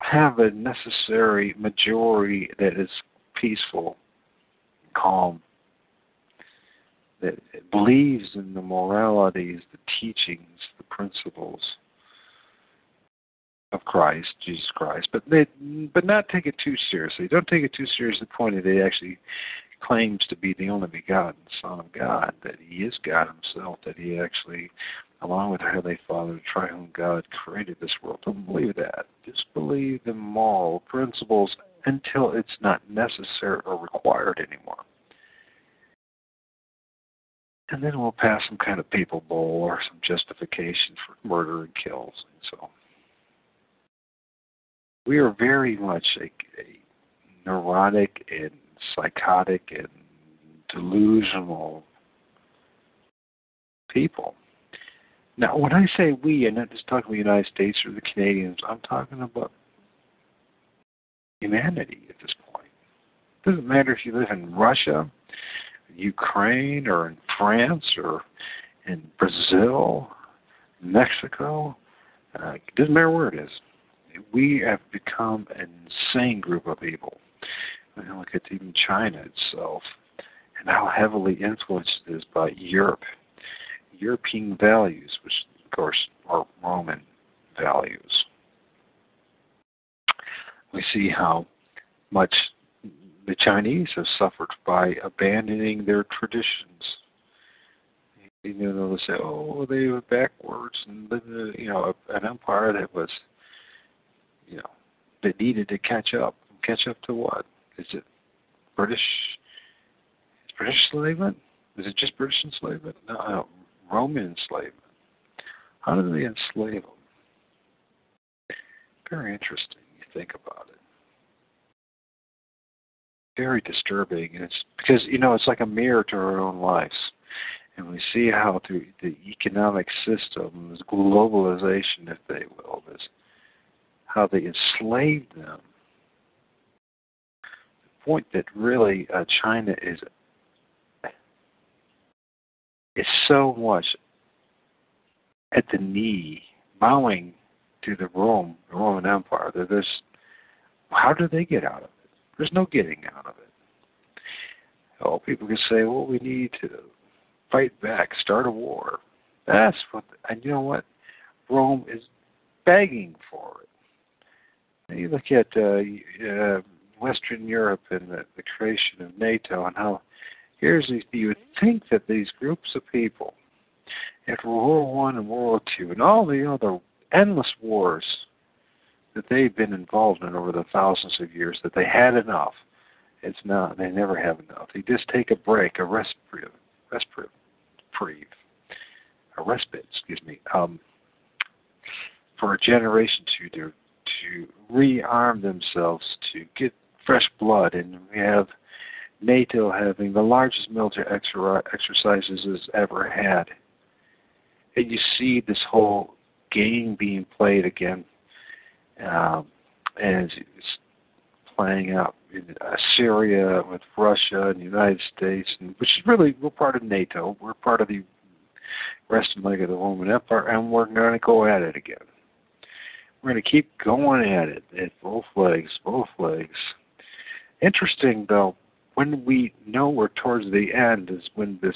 have a necessary majority that is peaceful, calm, that believes in the moralities, the teachings, the principles of Christ, Jesus Christ, but they, but not take it too seriously. Don't take it too seriously. The point that he actually claims to be the only begotten Son of God, that he is God Himself, that he actually, along with the Heavenly Father, the Triune God, created this world. Don't believe that. Just believe the moral principles until it's not necessary or required anymore. And then we'll pass some kind of papal bull or some justification for murder and kills and so we are very much a, a neurotic and psychotic and delusional people. Now, when I say we, I'm not just talking about the United States or the Canadians. I'm talking about humanity at this point. It doesn't matter if you live in Russia, Ukraine, or in France, or in Brazil, Mexico. Uh, it doesn't matter where it is. We have become an insane group of people. When you look at even China itself and how heavily influenced it is by Europe, European values, which of course are Roman values. We see how much the Chinese have suffered by abandoning their traditions. You know, they say, "Oh, they were backwards," and you know, an empire that was, you know, they needed to catch up. Catch up to what? Is it British? Is British enslavement? Is it just British enslavement? No, no Roman enslavement. How did they enslave them? Very interesting. You think about it. Very disturbing, and it's because you know it's like a mirror to our own lives, and we see how through the economic system, this globalization, if they will, this how they enslaved them The point that really uh, China is is so much at the knee, bowing to the Rome, the Roman Empire. That there's how do they get out of it? There's no getting out of it. Oh, people can say, well, we need to fight back, start a war. That's what, and you know what? Rome is begging for you look at uh, uh, Western Europe and the, the creation of NATO and how here's these, you would think that these groups of people after World War One and World War Two and all the other endless wars that they've been involved in over the thousands of years that they had enough. It's not. They never have enough. They just take a break, a respite, respite, a respite. Excuse me. Um, for a generation to to to rearm themselves to get fresh blood, and we have NATO having the largest military exercises it's ever had. And you see this whole game being played again, um, and it's playing out in uh, Syria with Russia and the United States, and which is really we're part of NATO. We're part of the resting leg of the Roman Empire, and we're going to go at it again. We're going to keep going at it at both legs, both legs. Interesting though, when we know we're towards the end is when this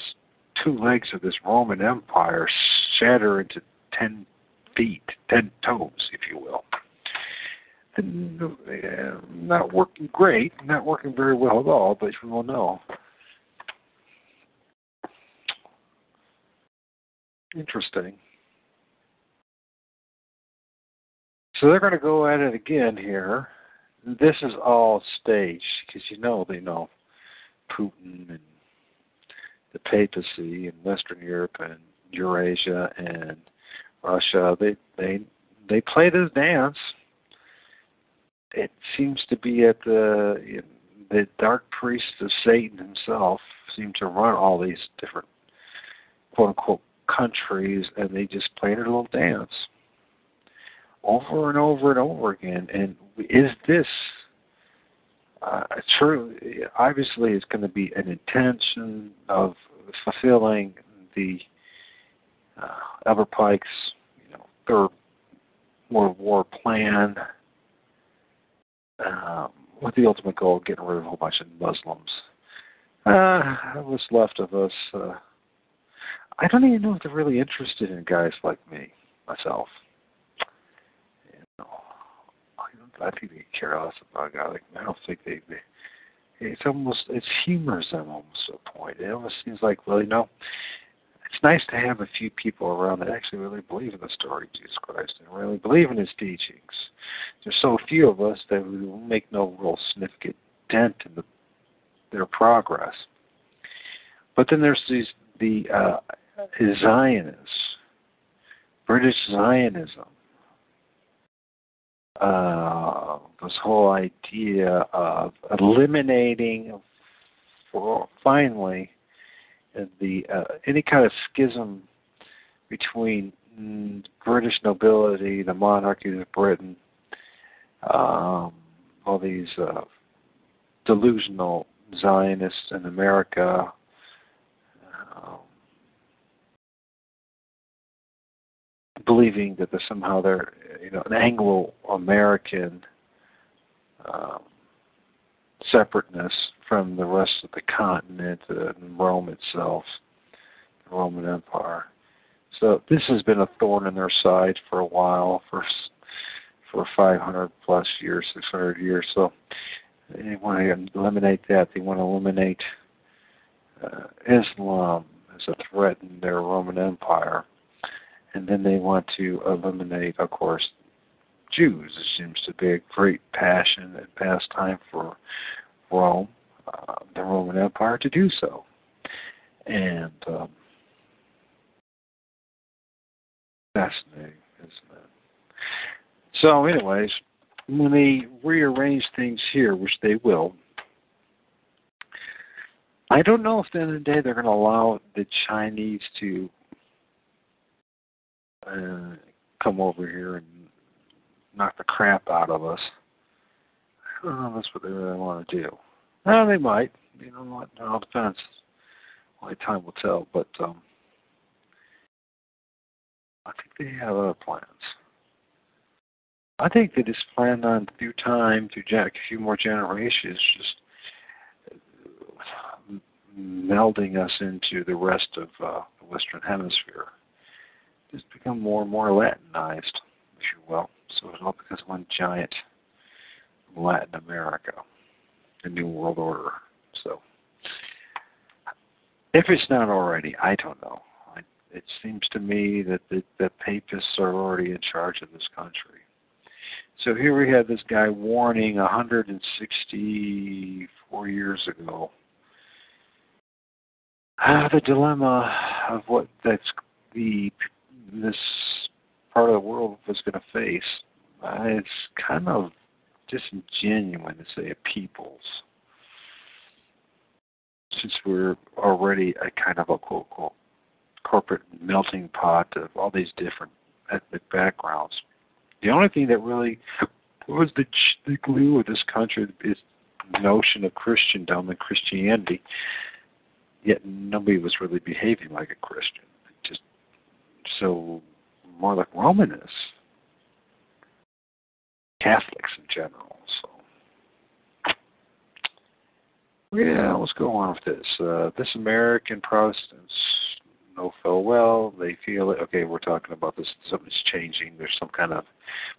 two legs of this Roman Empire shatter into ten feet, ten toes, if you will. And, uh, not working great, not working very well at all, but you will know. Interesting. So they're going to go at it again here this is all staged because you know they know Putin and the papacy and Western Europe and Eurasia and Russia. They they they play this dance. It seems to be at the you know, the dark priest of Satan himself seem to run all these different quote unquote countries, and they just play their little dance over and over and over again. And is this uh, true? Obviously, it's going to be an intention of fulfilling the uh, Albert Pike's you know, Third World War plan um, with the ultimate goal of getting rid of a whole bunch of Muslims. Uh, what's left of us, uh, I don't even know if they're really interested in guys like me, myself. I think they care less about God. Like, I don't think they, they. It's almost it humors them almost to a point. It almost seems like, well, you know, it's nice to have a few people around that actually really believe in the story of Jesus Christ and really believe in His teachings. There's so few of us that we make no real significant dent in the, their progress. But then there's these the uh, Zionists, British Zionism, uh, this whole idea of eliminating, for finally, the uh, any kind of schism between British nobility, the monarchy of Britain, um, all these uh, delusional Zionists in America. Um, believing that they're somehow they're you know an Anglo-American um, separateness from the rest of the continent, uh, Rome itself, the Roman Empire. So this has been a thorn in their side for a while, for for 500 plus years, 600 years. So they want to eliminate that. They want to eliminate uh, Islam as a threat in their Roman Empire, and then they want to eliminate, of course, Jews. It seems to be a great passion and pastime for Rome, uh, the Roman Empire, to do so. And um, fascinating, isn't it? So, anyways, when they rearrange things here, which they will, I don't know if at the end of the day they're going to allow the Chinese to uh, come over here and knock the crap out of us. I don't know if that's what they really want to do. Well, they might. You know what? It all depends. Only time will tell. But um, I think they have other plans. I think they just plan on through time, through Jack, a few more generations, just uh, melding us into the rest of uh, the Western Hemisphere. Just become more and more Latinized, if you will. So it all becomes one giant Latin America, the New World Order. So, if it's not already, I don't know. I, it seems to me that the, the papists are already in charge of this country. So here we have this guy warning 164 years ago uh, the dilemma of what that's the this part of the world was going to face. Uh, it's kind of disingenuous to say a people's, since we're already a kind of a quote, quote corporate melting pot of all these different ethnic backgrounds. The only thing that really was the the glue of this country is the notion of Christendom and Christianity. Yet nobody was really behaving like a Christian. So more like Romanists, Catholics in general. So yeah, let's go on with this. Uh, this American Protestants know full well. They feel it. Okay, we're talking about this. Something's changing. There's some kind of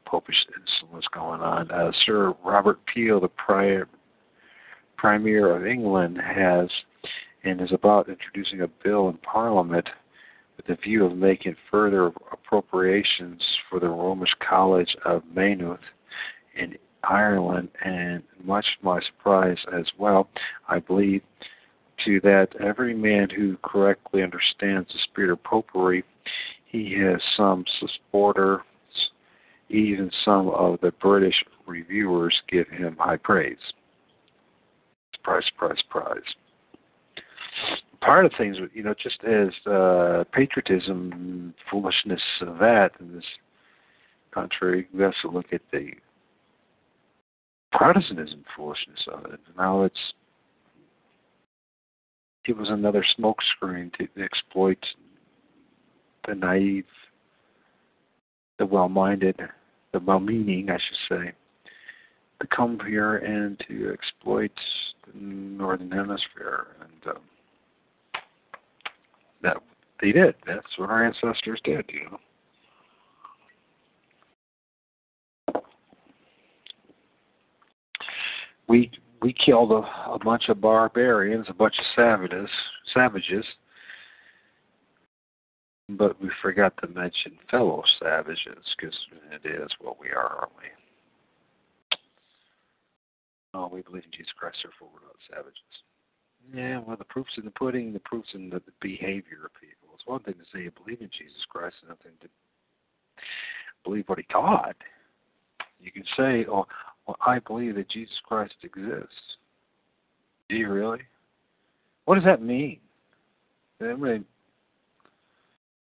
popish influence going on. Uh, Sir Robert Peel, the prior Premier of England, has and is about introducing a bill in Parliament with the view of making further appropriations for the Romish College of Maynooth in Ireland, and much to my surprise as well, I believe to that every man who correctly understands the spirit of popery, he has some supporter, even some of the British reviewers give him high praise. Surprise, surprise, surprise. Part of things, you know, just as uh, patriotism, foolishness of that in this country, we to look at the Protestantism foolishness of it. Now it's it was another smokescreen to exploit the naive, the well-minded, the well-meaning, I should say, to come here and to exploit the northern hemisphere, and um, that they did. That's what our ancestors did, you know. We we killed a, a bunch of barbarians, a bunch of savages, savages, but we forgot to mention fellow savages because it is what we are, aren't we? Oh, we believe in Jesus Christ, therefore we're not savages. Yeah, well, the proof's in the pudding, the proof's in the behavior of people. It's one thing to say you believe in Jesus Christ, and another thing to believe what he taught. You can say, oh, well, I believe that Jesus Christ exists. Do you really? What does that mean? Does that mean,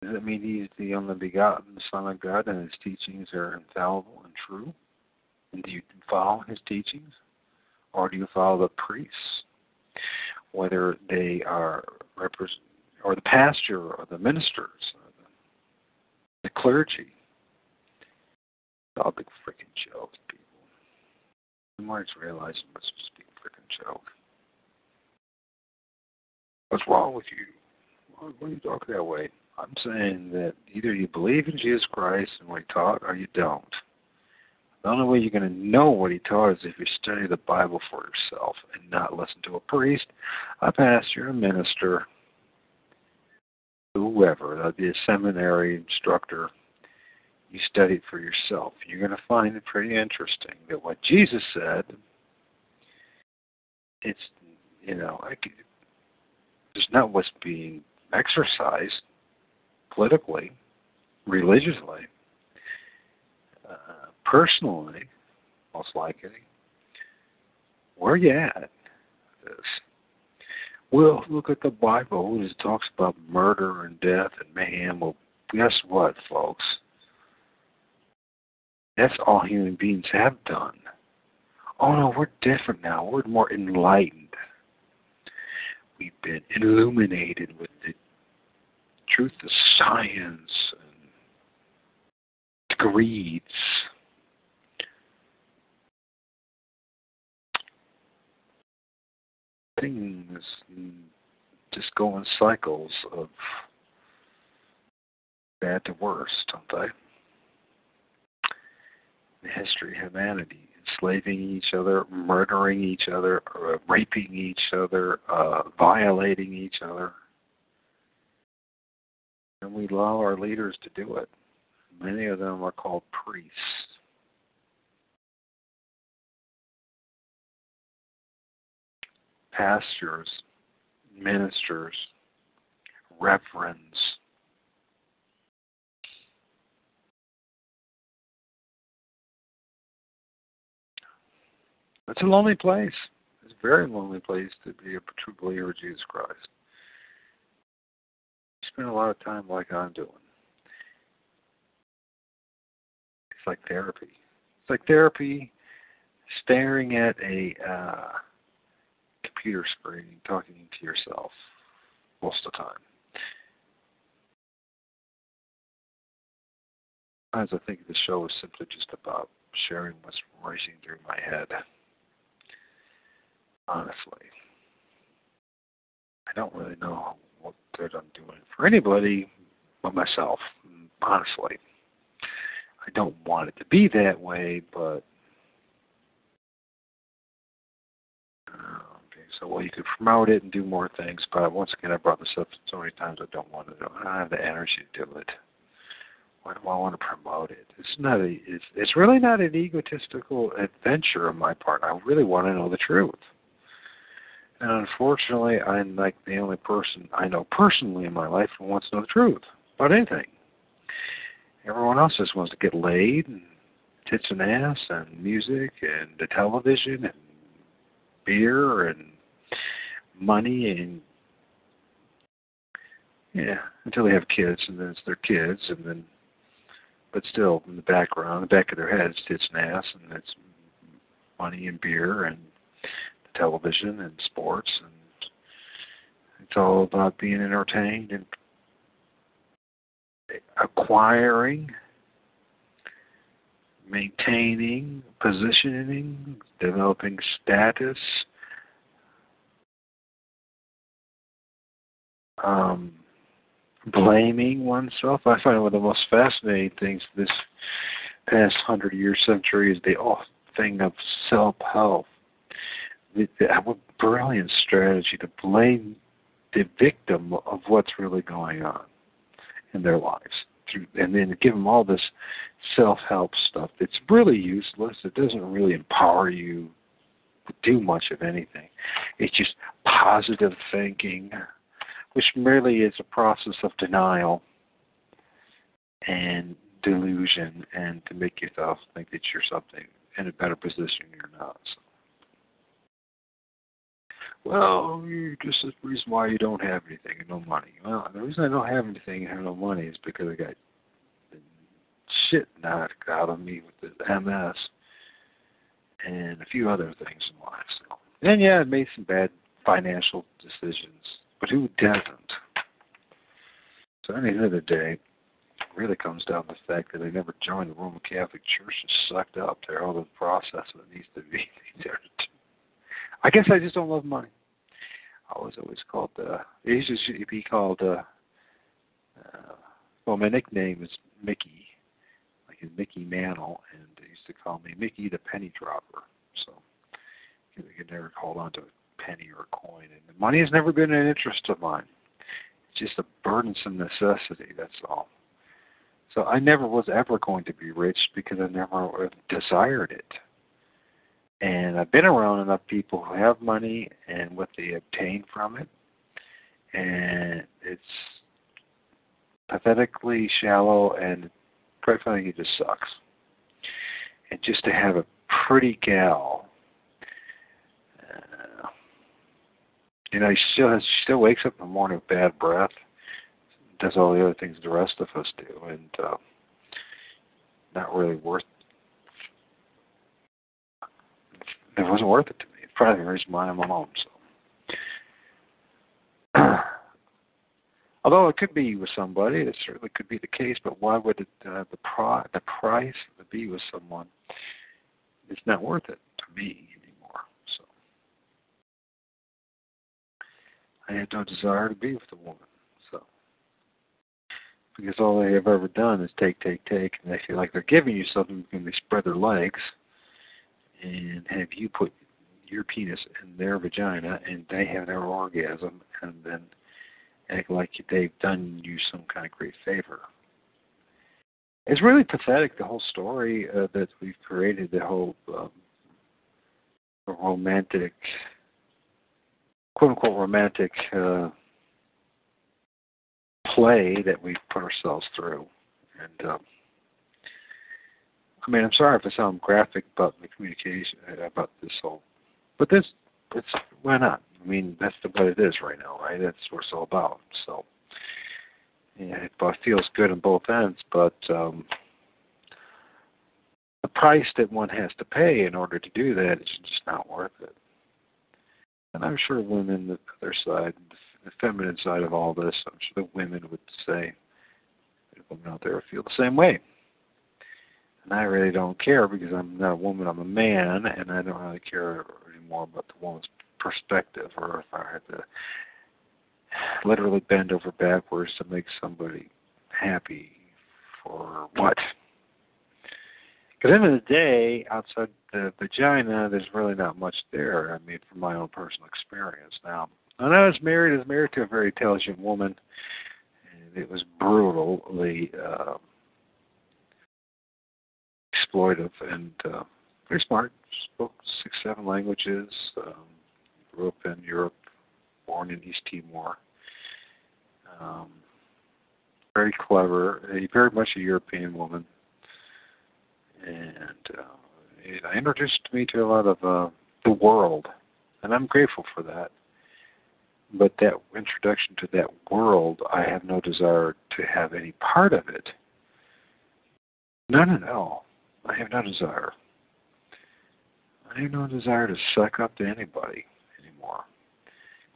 does that mean he's the only begotten Son of God and his teachings are infallible and true? And do you follow his teachings? Or do you follow the priests? Whether they are represent or the pastor or the ministers, or the, the clergy. It's all big freaking joke, people. The more it's realizing it's just a freaking joke. What's wrong with you? Why, why do you talk that way? I'm saying that either you believe in Jesus Christ and what he taught or you don't. The only way you're going to know what he taught is if you study the Bible for yourself and not listen to a priest, a pastor, a minister, whoever, that'd be a seminary instructor. You study it for yourself. You're going to find it pretty interesting that what Jesus said, it's, you know, it's not what's being exercised politically, religiously, uh, personally, most likely. Where you at? This. Well, look at the Bible. It talks about murder and death and mayhem. Well, guess what, folks? That's all human beings have done. Oh no, we're different now. We're more enlightened. We've been illuminated with the truth of science and degrees. Things just go in cycles of bad to worse, don't they? The history of humanity, enslaving each other, murdering each other, uh, raping each other, uh, violating each other and we allow our leaders to do it. Many of them are called priests. Pastors, ministers, reverends. It's a lonely place. It's a very lonely place to be a true believer of Jesus Christ You spend a lot of time like I'm doing. It's like therapy. It's like therapy staring at a uh, computer screen, talking to yourself most of the time. Sometimes I think the show is simply just about sharing what's racing through my head. Honestly. I don't really know what good I'm doing for anybody but myself, honestly. I don't want it to be that way, but okay, so well you could promote it and do more things, but once again I brought this up so many times I don't want to. I don't have the energy to do it. Why do I want to promote it? It's not a it's it's really not an egotistical adventure on my part. I really want to know the truth. And unfortunately, I'm like the only person I know personally in my life who wants to know the truth about anything. Everyone else just wants to get laid and tits and ass and music and the television and beer and money and yeah, until they have kids and then it's their kids and then but still in the background, the back of their heads, tits and ass and it's money and beer and television and sports and it's all about being entertained and acquiring maintaining positioning developing status um, blaming oneself. I find one of the most fascinating things this past hundred year century is the whole thing of self help what brilliant strategy to blame the victim of what's really going on in their lives and then give them all this self-help stuff that's really useless. It doesn't really empower you to do much of anything. It's just positive thinking which merely is a process of denial and delusion and to make yourself think that you're something in a better position you're not so well, you just the reason why you don't have anything and no money. Well, the reason I don't have anything and have no money is because I got shit knocked out of me with the MS. and a few other things in life. So, and yeah, I made some bad financial decisions, but who doesn't? So, at the end of the day, it really comes down to the fact that I never joined the Roman Catholic Church and sucked up there all the process that needs to be there. I guess I just don't love money. I was always called uh it used to be called uh, uh well my nickname is Mickey like Mickey Mantle and they used to call me Mickey the penny dropper so you could never hold on to a penny or coin and money has never been an interest of mine it's just a burdensome necessity that's all so I never was ever going to be rich because I never desired it and I've been around enough people who have money and what they obtain from it. And it's pathetically shallow and quite frankly it just sucks. And just to have a pretty gal uh, you know, she still has, she still wakes up in the morning with bad breath, does all the other things the rest of us do, and uh, not really worth it wasn't worth it to me. Probably the reason why I'm alone. So, although it could be with somebody, it certainly could be the case. But why would it, uh, the pri- the price to be with someone? It's not worth it to me anymore. So, I had no desire to be with a woman. So, because all they have ever done is take, take, take, and they feel like they're giving you something, and they spread their legs and have you put your penis in their vagina and they have their orgasm and then act like they've done you some kind of great favor. It's really pathetic, the whole story uh, that we've created, the whole um, romantic, quote unquote, romantic uh, play that we've put ourselves through. And um, I mean, I'm sorry if I sound graphic about the communication uh, about this whole, but this, it's why not? I mean, that's the, what it is right now, right? That's what it's all about. So, yeah, it feels good on both ends, but um, the price that one has to pay in order to do that is just not worth it. And I'm sure women, the other side, the feminine side of all this, I'm sure the women would say, women out there feel the same way and I really don't care because I'm not a woman, I'm a man, and I don't really care anymore about the woman's perspective or if I had to literally bend over backwards to make somebody happy for what? Because the end of the day, outside the vagina, there's really not much there. I mean, from my own personal experience. Now, when I was married, I was married to a very intelligent woman, and it was brutally uh, exploitive and uh, very smart. Spoke six, seven languages. Um, grew up in Europe, born in East Timor. Um, very clever, a, very much a European woman, and uh, it introduced me to a lot of uh, the world, and I'm grateful for that. But that introduction to that world, I have no desire to have any part of it. None at all. I have no desire. I have no desire to suck up to anybody anymore.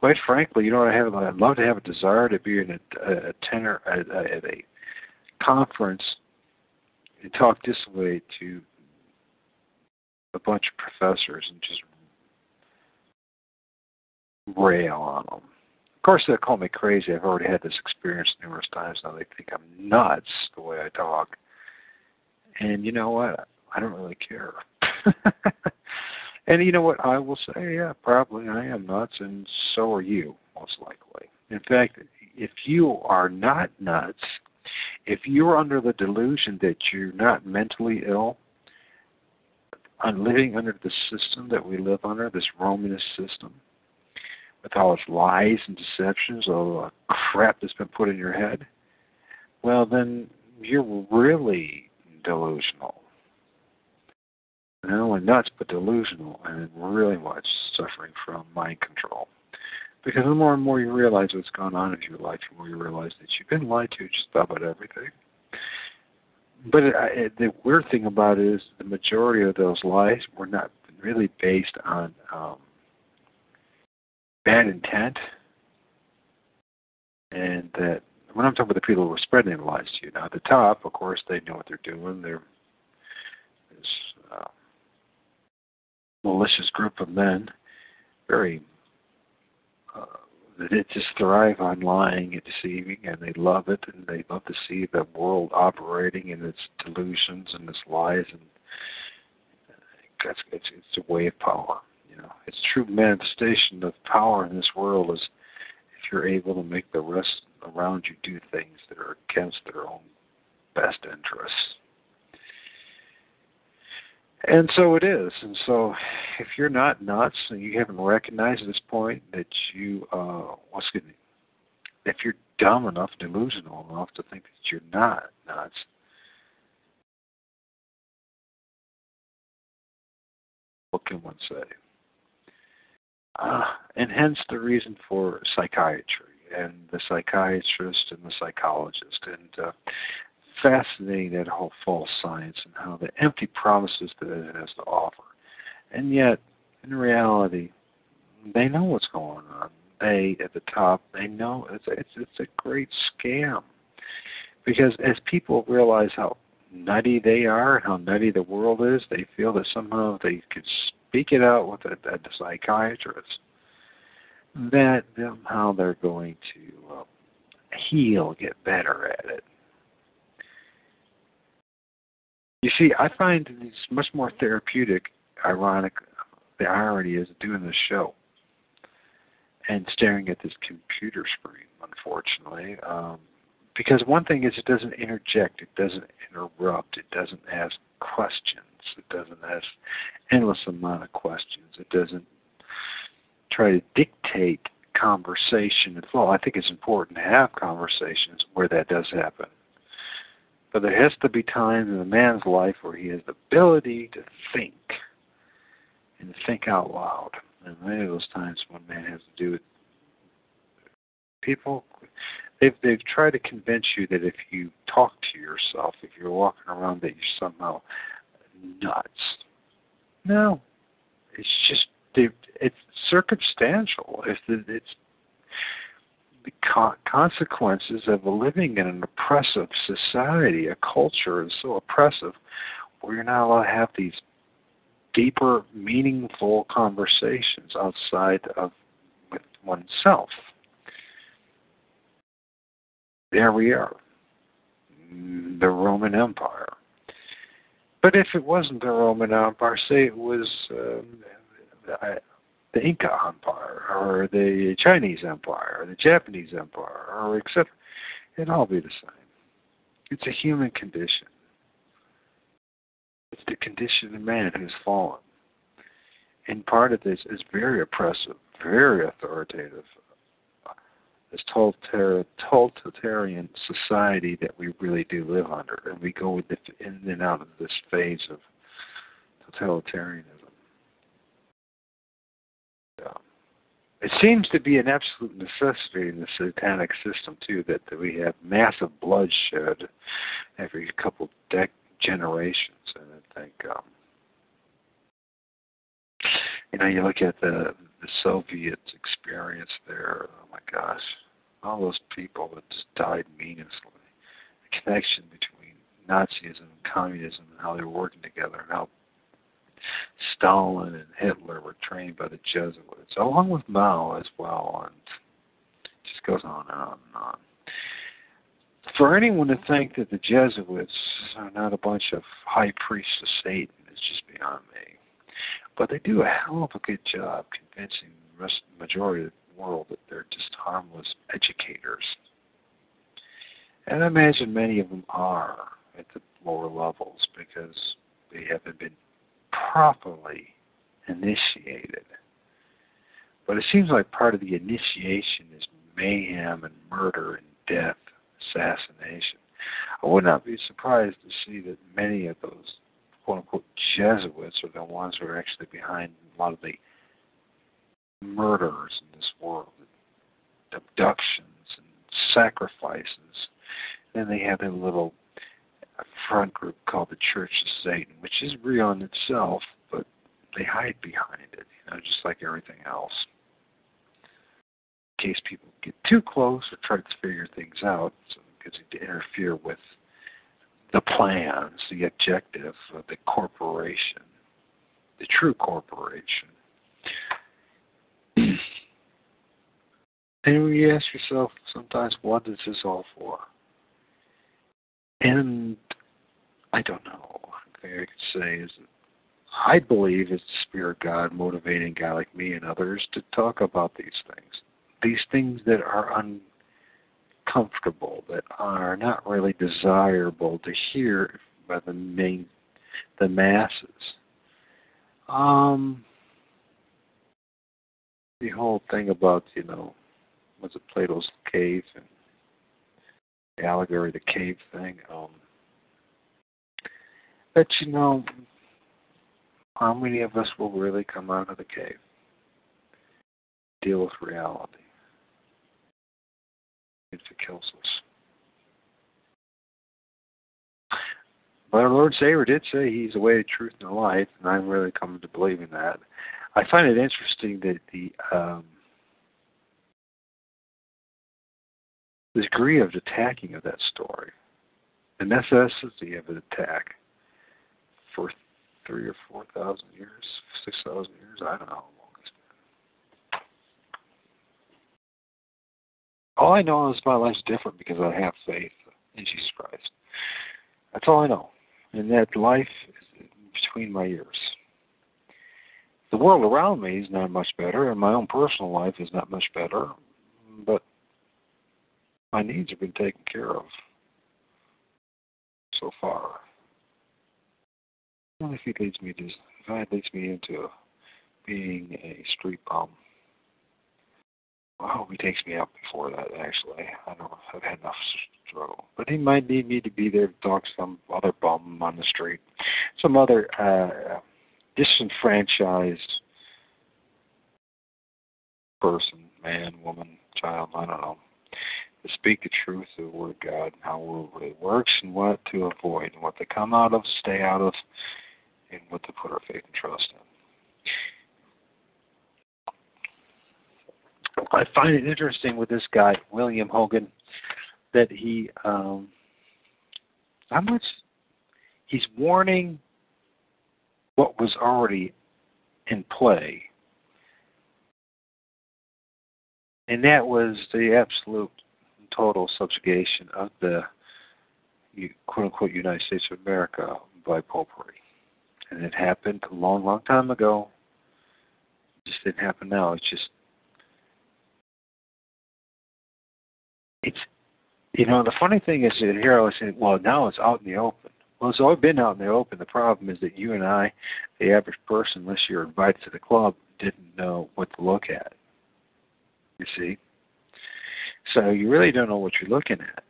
Quite frankly, you know what I have? I'd love to have a desire to be in a, a, a tenor at, at a conference talk this way to a bunch of professors and just rail on them. Of course, they'll call me crazy. I've already had this experience numerous times now. They think I'm nuts the way I talk. And you know what? I don't really care. and you know what? I will say, yeah, probably I am nuts, and so are you, most likely. In fact, if you are not nuts, if you're under the delusion that you're not mentally ill, on living under the system that we live under, this Romanist system, with all its lies and deceptions, all the crap that's been put in your head, well, then you're really delusional. Not only nuts, but delusional, and really much suffering from mind control. Because the more and more you realize what's going on in your life, the more you realize that you've been lied to just about everything. But the weird thing about it is the majority of those lies were not really based on um, bad intent, and that when I'm talking about the people who are spreading the lies to you, now at the top, of course, they know what they're doing. They're this uh, malicious group of men, very uh, they just thrive on lying and deceiving, and they love it, and they love to see the world operating in its delusions and its lies, and that's it's, it's a way of power. You know, its true manifestation of power in this world is if you're able to make the rest around you do things that are against their own best interests. And so it is. And so if you're not nuts and you haven't recognized at this point that you uh what's good if you're dumb enough, delusional enough to think that you're not nuts, what can one say? Uh, and hence the reason for psychiatry and the psychiatrist and the psychologist and uh, fascinating that whole false science and how the empty promises that it has to offer. And yet, in reality, they know what's going on. They at the top, they know it's it's it's a great scam. Because as people realize how nutty they are and how nutty the world is, they feel that somehow they could speak it out with a, a psychiatrist. That somehow they're going to uh, heal, get better at it. You see, I find it's much more therapeutic, ironic, the irony is doing this show and staring at this computer screen, unfortunately. Um, because one thing is it doesn't interject, it doesn't interrupt, it doesn't ask questions, it doesn't ask endless amount of questions, it doesn't try to dictate conversation at all. I think it's important to have conversations where that does happen. But there has to be times in a man's life where he has the ability to think and think out loud. And many of those times when man has to do it, people they've they've tried to convince you that if you talk to yourself, if you're walking around, that you're somehow nuts. No, it's just it's circumstantial. It's it's the consequences of living in an oppressive society. A culture is so oppressive where you're not allowed to have these deeper, meaningful conversations outside of with oneself. There we are. The Roman Empire. But if it wasn't the Roman Empire, say it was um, the Inca Empire or the Chinese Empire or the Japanese Empire or etc. It'd all be the same. It's a human condition. It's the condition of man who's fallen. And part of this is very oppressive, very authoritative. This totalitarian society that we really do live under, and we go in and out of this phase of totalitarianism. It seems to be an absolute necessity in the satanic system too that, that we have massive bloodshed every couple dec generations and I think um you know you look at the the Soviet experience there oh my gosh all those people that just died meaninglessly. The connection between Nazism and communism and how they were working together and how Stalin and Hitler were trained by the Jesuits, along with Mao as well, and it just goes on and on and on. For anyone to think that the Jesuits are not a bunch of high priests of Satan is just beyond me. But they do a hell of a good job convincing the rest, majority of the world that they're just harmless educators. And I imagine many of them are at the lower levels because they haven't been properly initiated. But it seems like part of the initiation is mayhem and murder and death, assassination. I would not be surprised to see that many of those quote unquote Jesuits are the ones who are actually behind a lot of the murders in this world, abductions and sacrifices. Then they have their little front group called the Church of Satan, which is real in itself, but they hide behind it, you know, just like everything else. In case people get too close or try to figure things out, so because it interfere with the plans, the objective of the corporation, the true corporation. and you ask yourself sometimes, what is this all for? And I don't know. I could say is I believe it's the Spirit of God motivating guy like me and others to talk about these things. These things that are uncomfortable, that are not really desirable to hear by the main the masses. Um the whole thing about, you know, was it Plato's cave and the allegory, the cave thing, um but you know, how many of us will really come out of the cave? Deal with reality. If it kills us. But our Lord Savior did say He's the way, the truth, and the life, and I'm really coming to believe in that. I find it interesting that the um, the degree of attacking of that story, the necessity of an attack for three or four thousand years, six thousand years. I don't know how long it's been. All I know is my life's different because I have faith in Jesus Christ. That's all I know. And that life is between my ears. The world around me is not much better, and my own personal life is not much better, but my needs have been taken care of so far. Well, if he leads me to, if God leads me into being a street bum, I hope he takes me out before that. Actually, I know I've had enough struggle, but he might need me to be there to talk to some other bum on the street, some other uh, disenfranchised person, man, woman, child. I don't know. To speak the truth of the Word of God and how it works and what to avoid and what to come out of, stay out of, and what to put our faith and trust in. I find it interesting with this guy, William Hogan, that he um how much he's warning what was already in play. And that was the absolute total subjugation of the quote unquote United States of America by popery and it happened a long, long time ago. It just didn't happen now. It's just it's you know the funny thing is that here I was saying, well, now it's out in the open. Well, it's always been out in the open. The problem is that you and I, the average person, unless you're invited to the club, didn't know what to look at. You see, so you really don't know what you're looking at.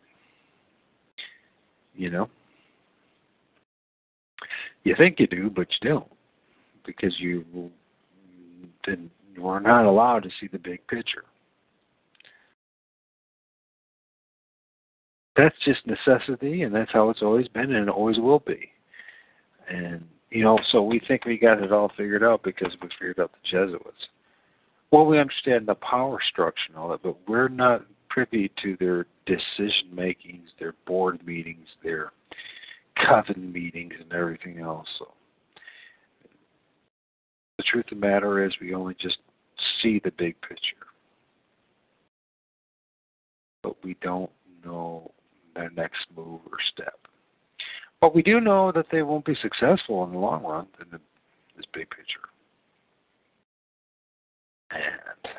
You know. You think you do, but you don't, because you didn't. Are not allowed to see the big picture. That's just necessity, and that's how it's always been, and it always will be. And you know, so we think we got it all figured out because we figured out the Jesuits. Well, we understand the power structure and all that, but we're not privy to their decision makings, their board meetings, their coven meetings and everything else. So the truth of the matter is, we only just see the big picture, but we don't know their next move or step. But we do know that they won't be successful in the long run in the, this big picture. And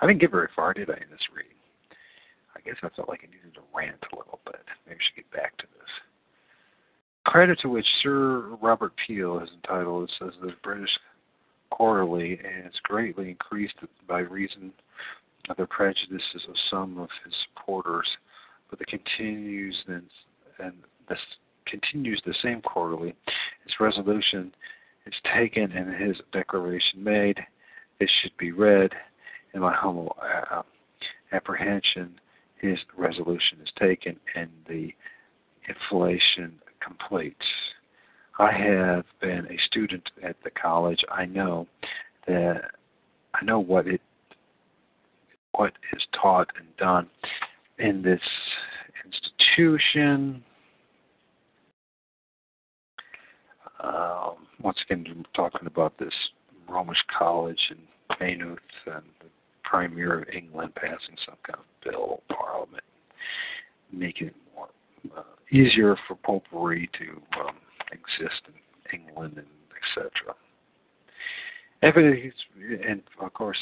I didn't get very far, did I, in this reading? Guess I felt like I needed to rant a little bit. Maybe I should get back to this credit to which Sir Robert Peel is entitled, it says the British Quarterly, and it's greatly increased by reason of the prejudices of some of his supporters, but the continues and, and this continues the same quarterly. His resolution is taken and his declaration made. It should be read. In my humble uh, apprehension, his resolution is taken and the inflation complete. I have been a student at the college. I know that I know what it what is taught and done in this institution. Um, once again, we're talking about this Romish College in Maynooth and the Premier of England passing some kind of bill, Parliament, making it more uh, easier for popery to um, exist in England and etc. And of course,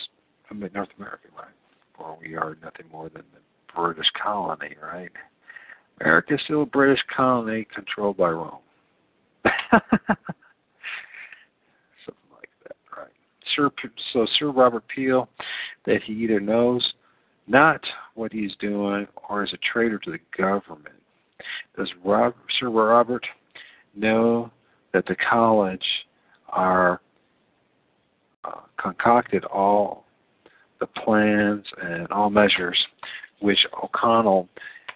I mean North America, right? Where we are nothing more than the British colony, right? America is still a British colony controlled by Rome. Something like that, right? Sir, so Sir Robert Peel, that he either knows not what he's doing or is a traitor to the government. Does Sir Robert know that the college are uh, concocted all the plans and all measures which O'Connell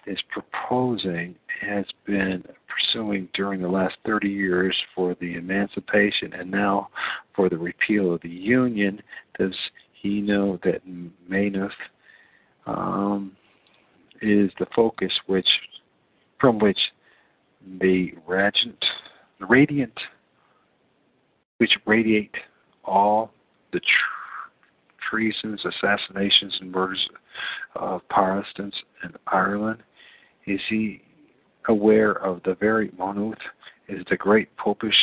is proposing has been pursuing during the last 30 years for the emancipation and now for the repeal of the Union. Does he know that Maynooth um, is the focus which from which the radiant, the radiant, which radiate all the tr- treasons, assassinations, and murders of Protestants in Ireland? Is he aware of the very Maynooth is the great popish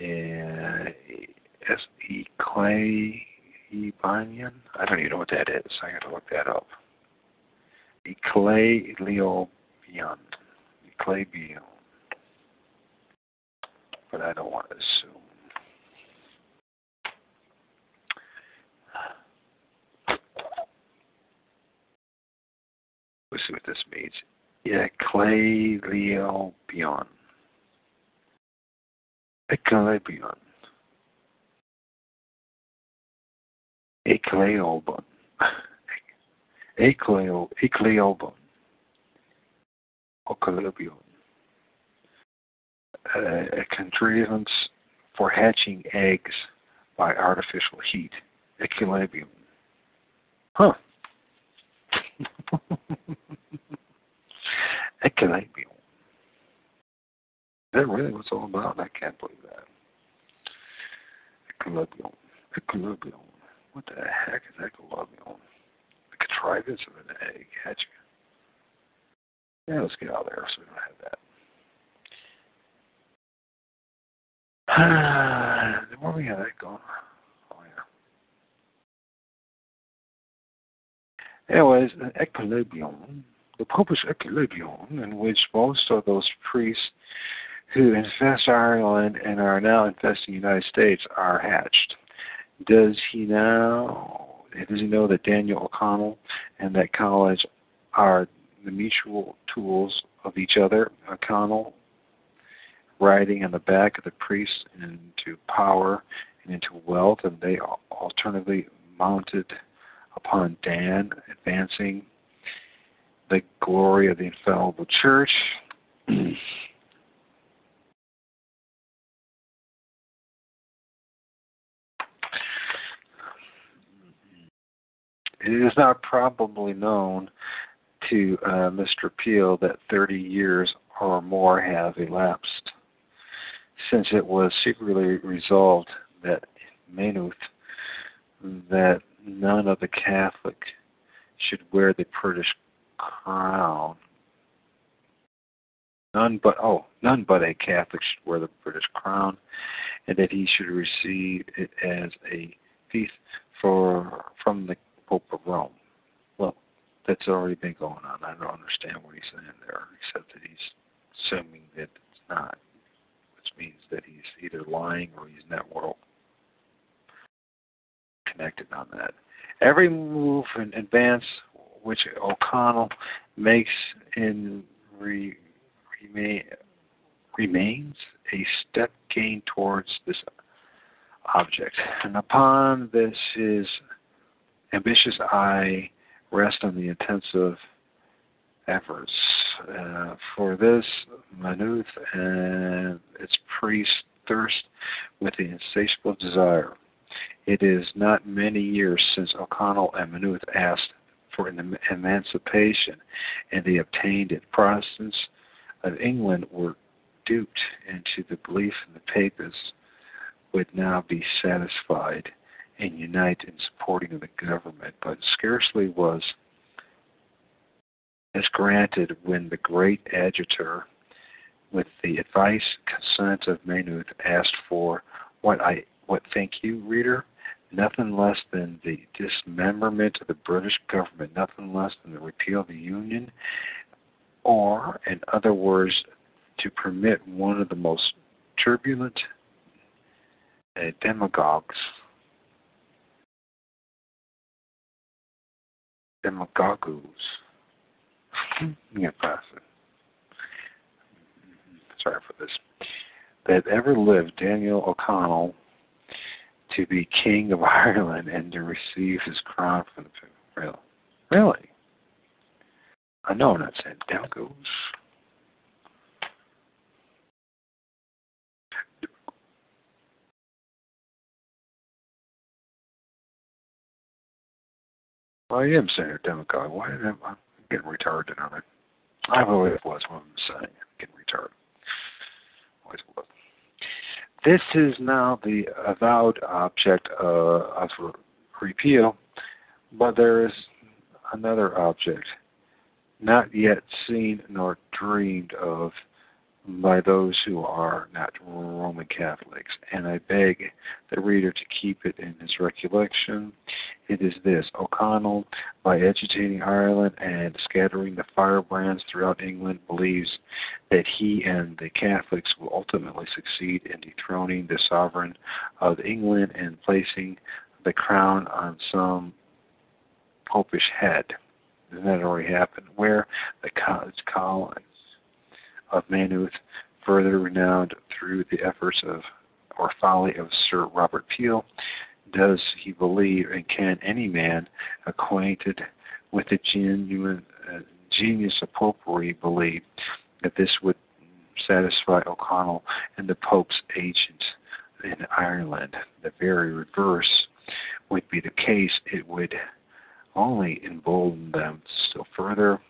uh, Clay Banyan? I don't even know what that is. I got to look that up. Clay Leo Bion. Clay Bion. But I don't want to assume. Let's see what this means. Yeah, Clay Leo Bion. Clay Bion. Ecleobon. Ecleo, Ecleobon. Ocalebion. a contrivance for hatching eggs by artificial heat. Eclebium. Huh. Eclebium. Is that really it's all about? I can't believe that. Eclebium. Eclebium. What the heck is eclebium? The contrivance of an egg hatching. Yeah, let's get out of there so we don't have that. Ah, Where we have that going? Oh, yeah. Anyways, an equilibrium, the Popish equilibrium, in which most of those priests who infest Ireland and are now infesting the United States are hatched. Does he now? Does he know that Daniel O'Connell and that college are the mutual tools of each other. O'Connell riding on the back of the priests into power and into wealth, and they alternately mounted upon Dan, advancing the glory of the infallible church. It is not probably known to uh, Mr. Peel that 30 years or more have elapsed since it was secretly resolved that Maynooth that none of the Catholic should wear the British crown. None but oh, none but a Catholic should wear the British crown, and that he should receive it as a fief for from the Pope of Rome Well, that's already been going on. I don't understand what he's saying there, except that he's assuming that it's not, which means that he's either lying or he's not well connected on that. Every move in advance which O'Connell makes in re, remain, remains a step gain towards this object. And upon this his ambitious eye rest on the intensive efforts Uh, for this, Maynooth and its priests thirst with the insatiable desire. It is not many years since O'Connell and Maynooth asked for an emancipation, and they obtained it. Protestants of England were duped into the belief in the papists would now be satisfied and unite in supporting the government, but scarcely was this granted when the great agitator, with the advice consent of Maynooth, asked for what I what think you, reader? Nothing less than the dismemberment of the British government, nothing less than the repeal of the Union, or, in other words, to permit one of the most turbulent uh, demagogues demagogues yeah. Sorry for this. That ever lived, Daniel O'Connell, to be king of Ireland and to receive his crown from the really, really. I know I'm not saying demagogues. Well, I am a demagogue. Why am I getting retarded on it? I always was what I'm saying. Getting retarded. Always was. This is now the avowed object uh, of repeal, but there is another object not yet seen nor dreamed of by those who are not Roman Catholics, and I beg the reader to keep it in his recollection. It is this O'Connell, by agitating Ireland and scattering the firebrands throughout England, believes that he and the Catholics will ultimately succeed in dethroning the sovereign of England and placing the crown on some popish head. Doesn't that already happen? Where the college of Maynooth, further renowned through the efforts of or folly of Sir Robert Peel, does he believe, and can any man acquainted with the genuine uh, genius of popery believe that this would satisfy O'Connell and the Pope's agent in Ireland? The very reverse would be the case. It would only embolden them still further.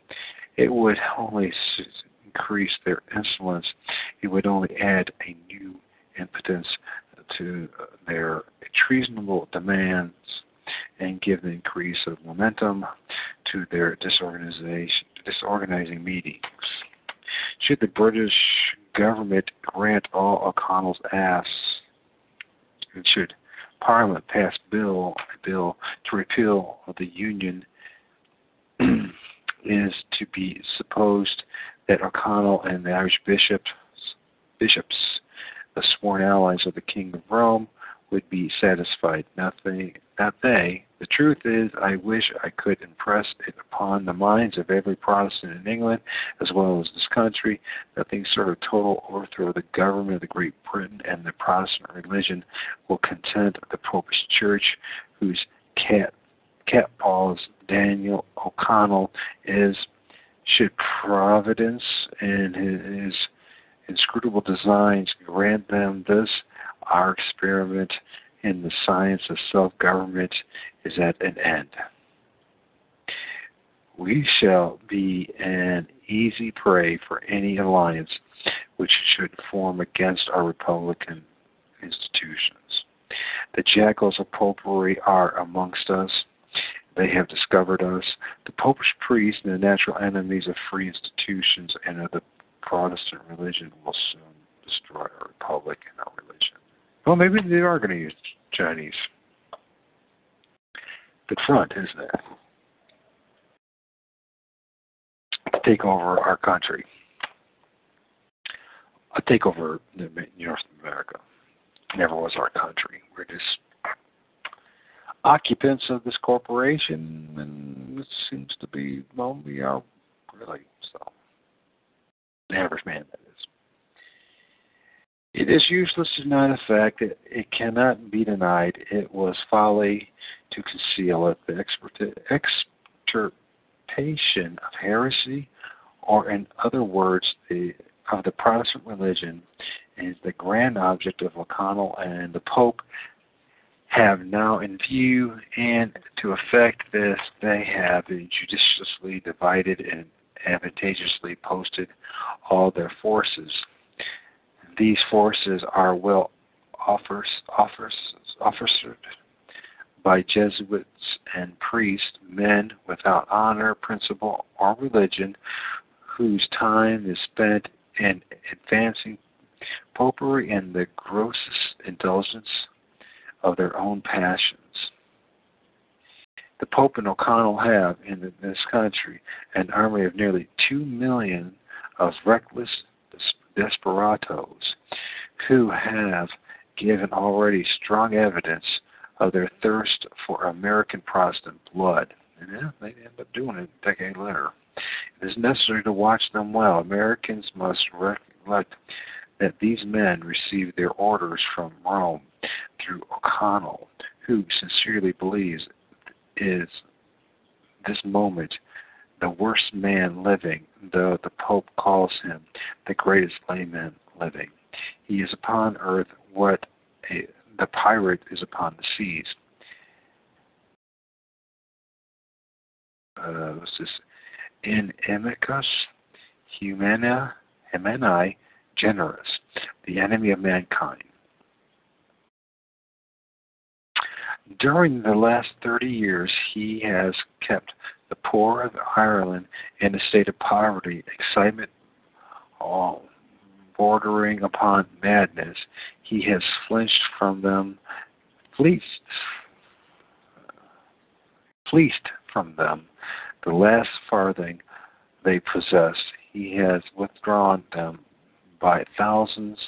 It would only increase their insolence, it would only add a new impotence to their treasonable demands and give the increase of momentum to their disorganization, disorganizing meetings. Should the British government grant all O'Connell's asks, and should Parliament pass bill a bill to repeal the Union, is to be supposed that O'Connell and the Irish bishops, bishops, the sworn allies of the King of Rome, would be satisfied. Not they, not they. The truth is, I wish I could impress it upon the minds of every Protestant in England, as well as this country, that the sort of total overthrow of the government of the Great Britain and the Protestant religion will content the Popish Church, whose cat, cat paws Daniel O'Connell is should providence and his inscrutable designs grant them this, our experiment in the science of self government is at an end. We shall be an easy prey for any alliance which should form against our republican institutions. The jackals of popery are amongst us, they have discovered us. The popish priests and the natural enemies of free institutions and of the Protestant religion will soon destroy our republic and our religion. Well, maybe they are going to use Chinese. The front, isn't it? To take over our country. A takeover North America. never was our country. We're just occupants of this corporation, and it seems to be, well, we are really so. The average man, that is. It is useless to deny the fact that it cannot be denied it was folly to conceal it. The extirpation of heresy or in other words, the of the Protestant religion, is the grand object of O'Connell and the Pope have now in view, and to effect this, they have judiciously divided and advantageously posted all their forces. These forces are well offers, offers, officered by Jesuits and priests, men without honor, principle, or religion, whose time is spent in advancing popery and the grossest indulgence of their own passions. The Pope and O'Connell have in this country an army of nearly two million of reckless desperados who have given already strong evidence of their thirst for American Protestant blood. And yeah, they end up doing it a decade later. It is necessary to watch them well. Americans must recollect that these men received their orders from Rome through O'Connell, who sincerely believes is this moment the worst man living, though the Pope calls him the greatest layman living. He is upon earth what a, the pirate is upon the seas. Uh, what's this? In amicus humana humani generis, the enemy of mankind. During the last 30 years, he has kept the poor of Ireland in a state of poverty, excitement, all bordering upon madness. He has flinched from them, fleeced, fleeced from them the last farthing they possess. He has withdrawn them by thousands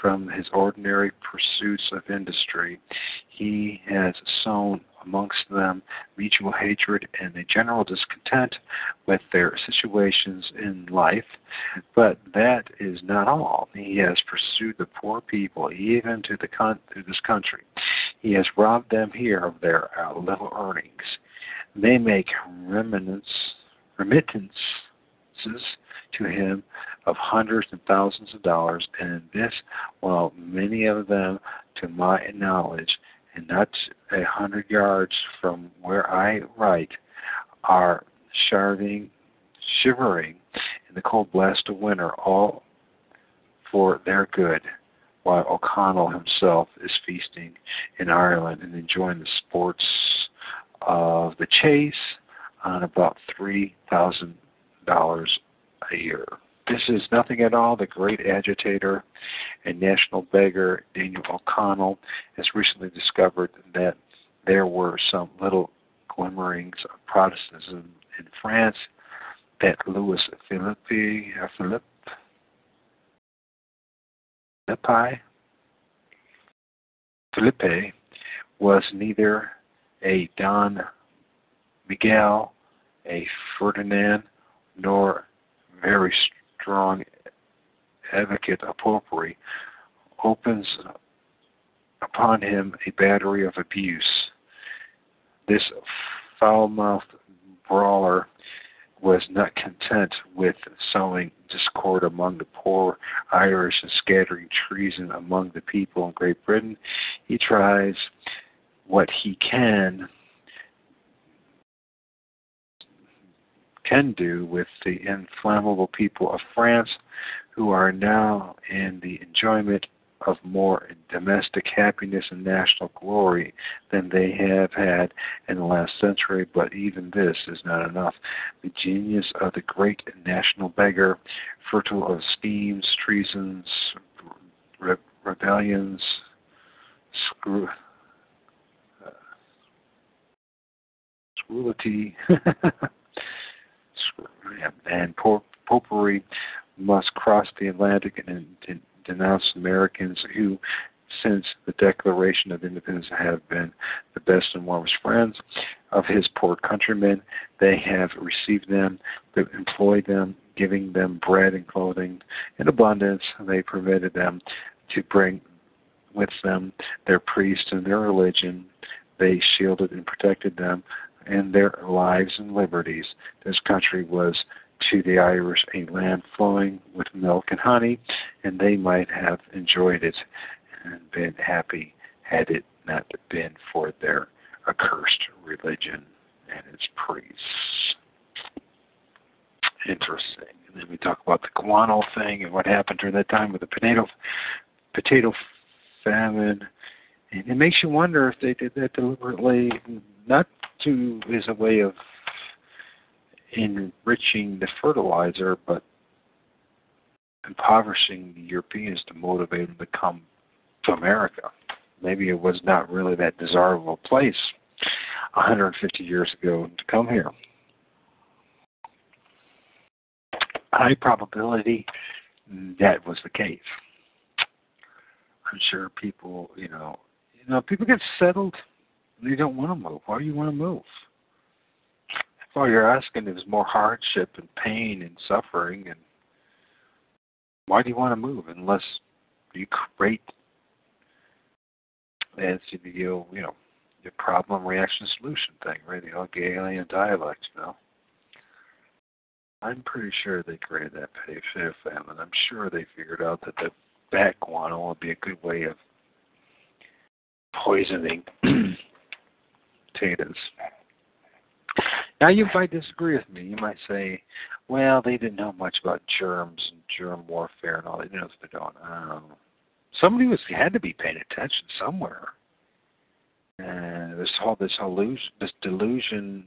from his ordinary pursuits of industry. He has sown amongst them mutual hatred and a general discontent with their situations in life. But that is not all. He has pursued the poor people even to the con- to this country. He has robbed them here of their uh, little earnings. They make remittances to him of hundreds and thousands of dollars, and this, while many of them, to my knowledge, and not a hundred yards from where I write, are shivering, shivering in the cold blast of winter, all for their good, while O'Connell himself is feasting in Ireland and enjoying the sports of the chase on about three thousand dollars a year. This is nothing at all. The great agitator and national beggar Daniel O'Connell has recently discovered that there were some little glimmerings of Protestantism in France that Louis Philippi, uh, Philippe, Philippi, Philippe was neither a Don Miguel, a Ferdinand, nor very strong advocate popery, opens upon him a battery of abuse. This foul mouthed brawler was not content with sowing discord among the poor Irish and scattering treason among the people in Great Britain. He tries what he can can do with the inflammable people of France who are now in the enjoyment of more domestic happiness and national glory than they have had in the last century, but even this is not enough. The genius of the great national beggar, fertile of schemes, treasons, re- rebellions, screw, uh, and popery must cross the Atlantic and, denounce Americans who, since the Declaration of Independence, have been the best and warmest friends of his poor countrymen. They have received them, employed them, giving them bread and clothing in abundance. They permitted them to bring with them their priests and their religion. They shielded and protected them and their lives and liberties. This country was to the Irish a land flowing with milk and honey, and they might have enjoyed it and been happy had it not been for their accursed religion and its priests. Interesting. And then we talk about the guano thing and what happened during that time with the potato potato famine. And it makes you wonder if they did that deliberately, not to as a way of enriching the fertilizer, but impoverishing the Europeans to motivate them to come to America. Maybe it was not really that desirable place 150 years ago to come here. High probability that was the case. I'm sure people, you know, know, people get settled and they don't want to move. Why do you want to move? If all you're asking is more hardship and pain and suffering, and why do you want to move unless you create as the you know the problem reaction solution thing, right? The Hegelian dialect, you know. I'm pretty sure they created that potato famine. I'm sure they figured out that the bat guano would be a good way of poisoning potatoes. Now, you might disagree with me. You might say, well, they didn't know much about germs and germ warfare and all. They know what they're doing. Um, somebody was had to be paying attention somewhere. And this whole this illusion, this delusion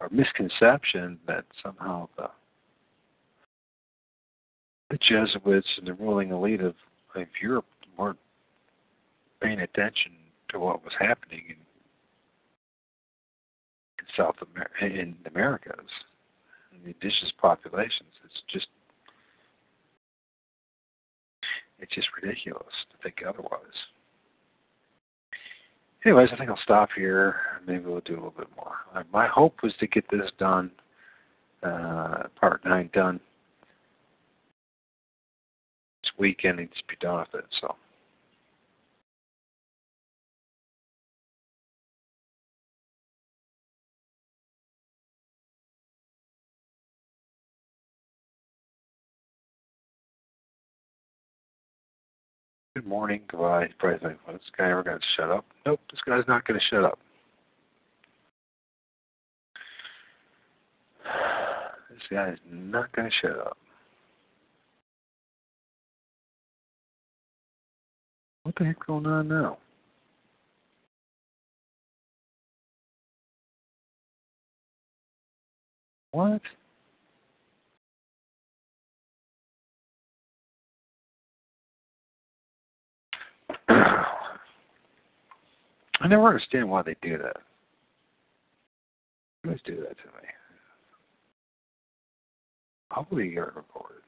or misconception that somehow the the Jesuits and the ruling elite of, of Europe weren't paying attention to what was happening in, in South America, in the Americas, in the indigenous populations. It's just it's just ridiculous to think otherwise. Anyways, I think I'll stop here. Maybe we'll do a little bit more. My hope was to get this done, uh, part nine done this weekend. Needs to be done with it. So. Good morning, goodbye. You probably think, well, this guy ever going to shut up? Nope, this guy's not going to shut up. This guy is not going to shut up. What the heck's going on now? What? I never understand why they do that. Always do that to me. Hopefully you get recorded.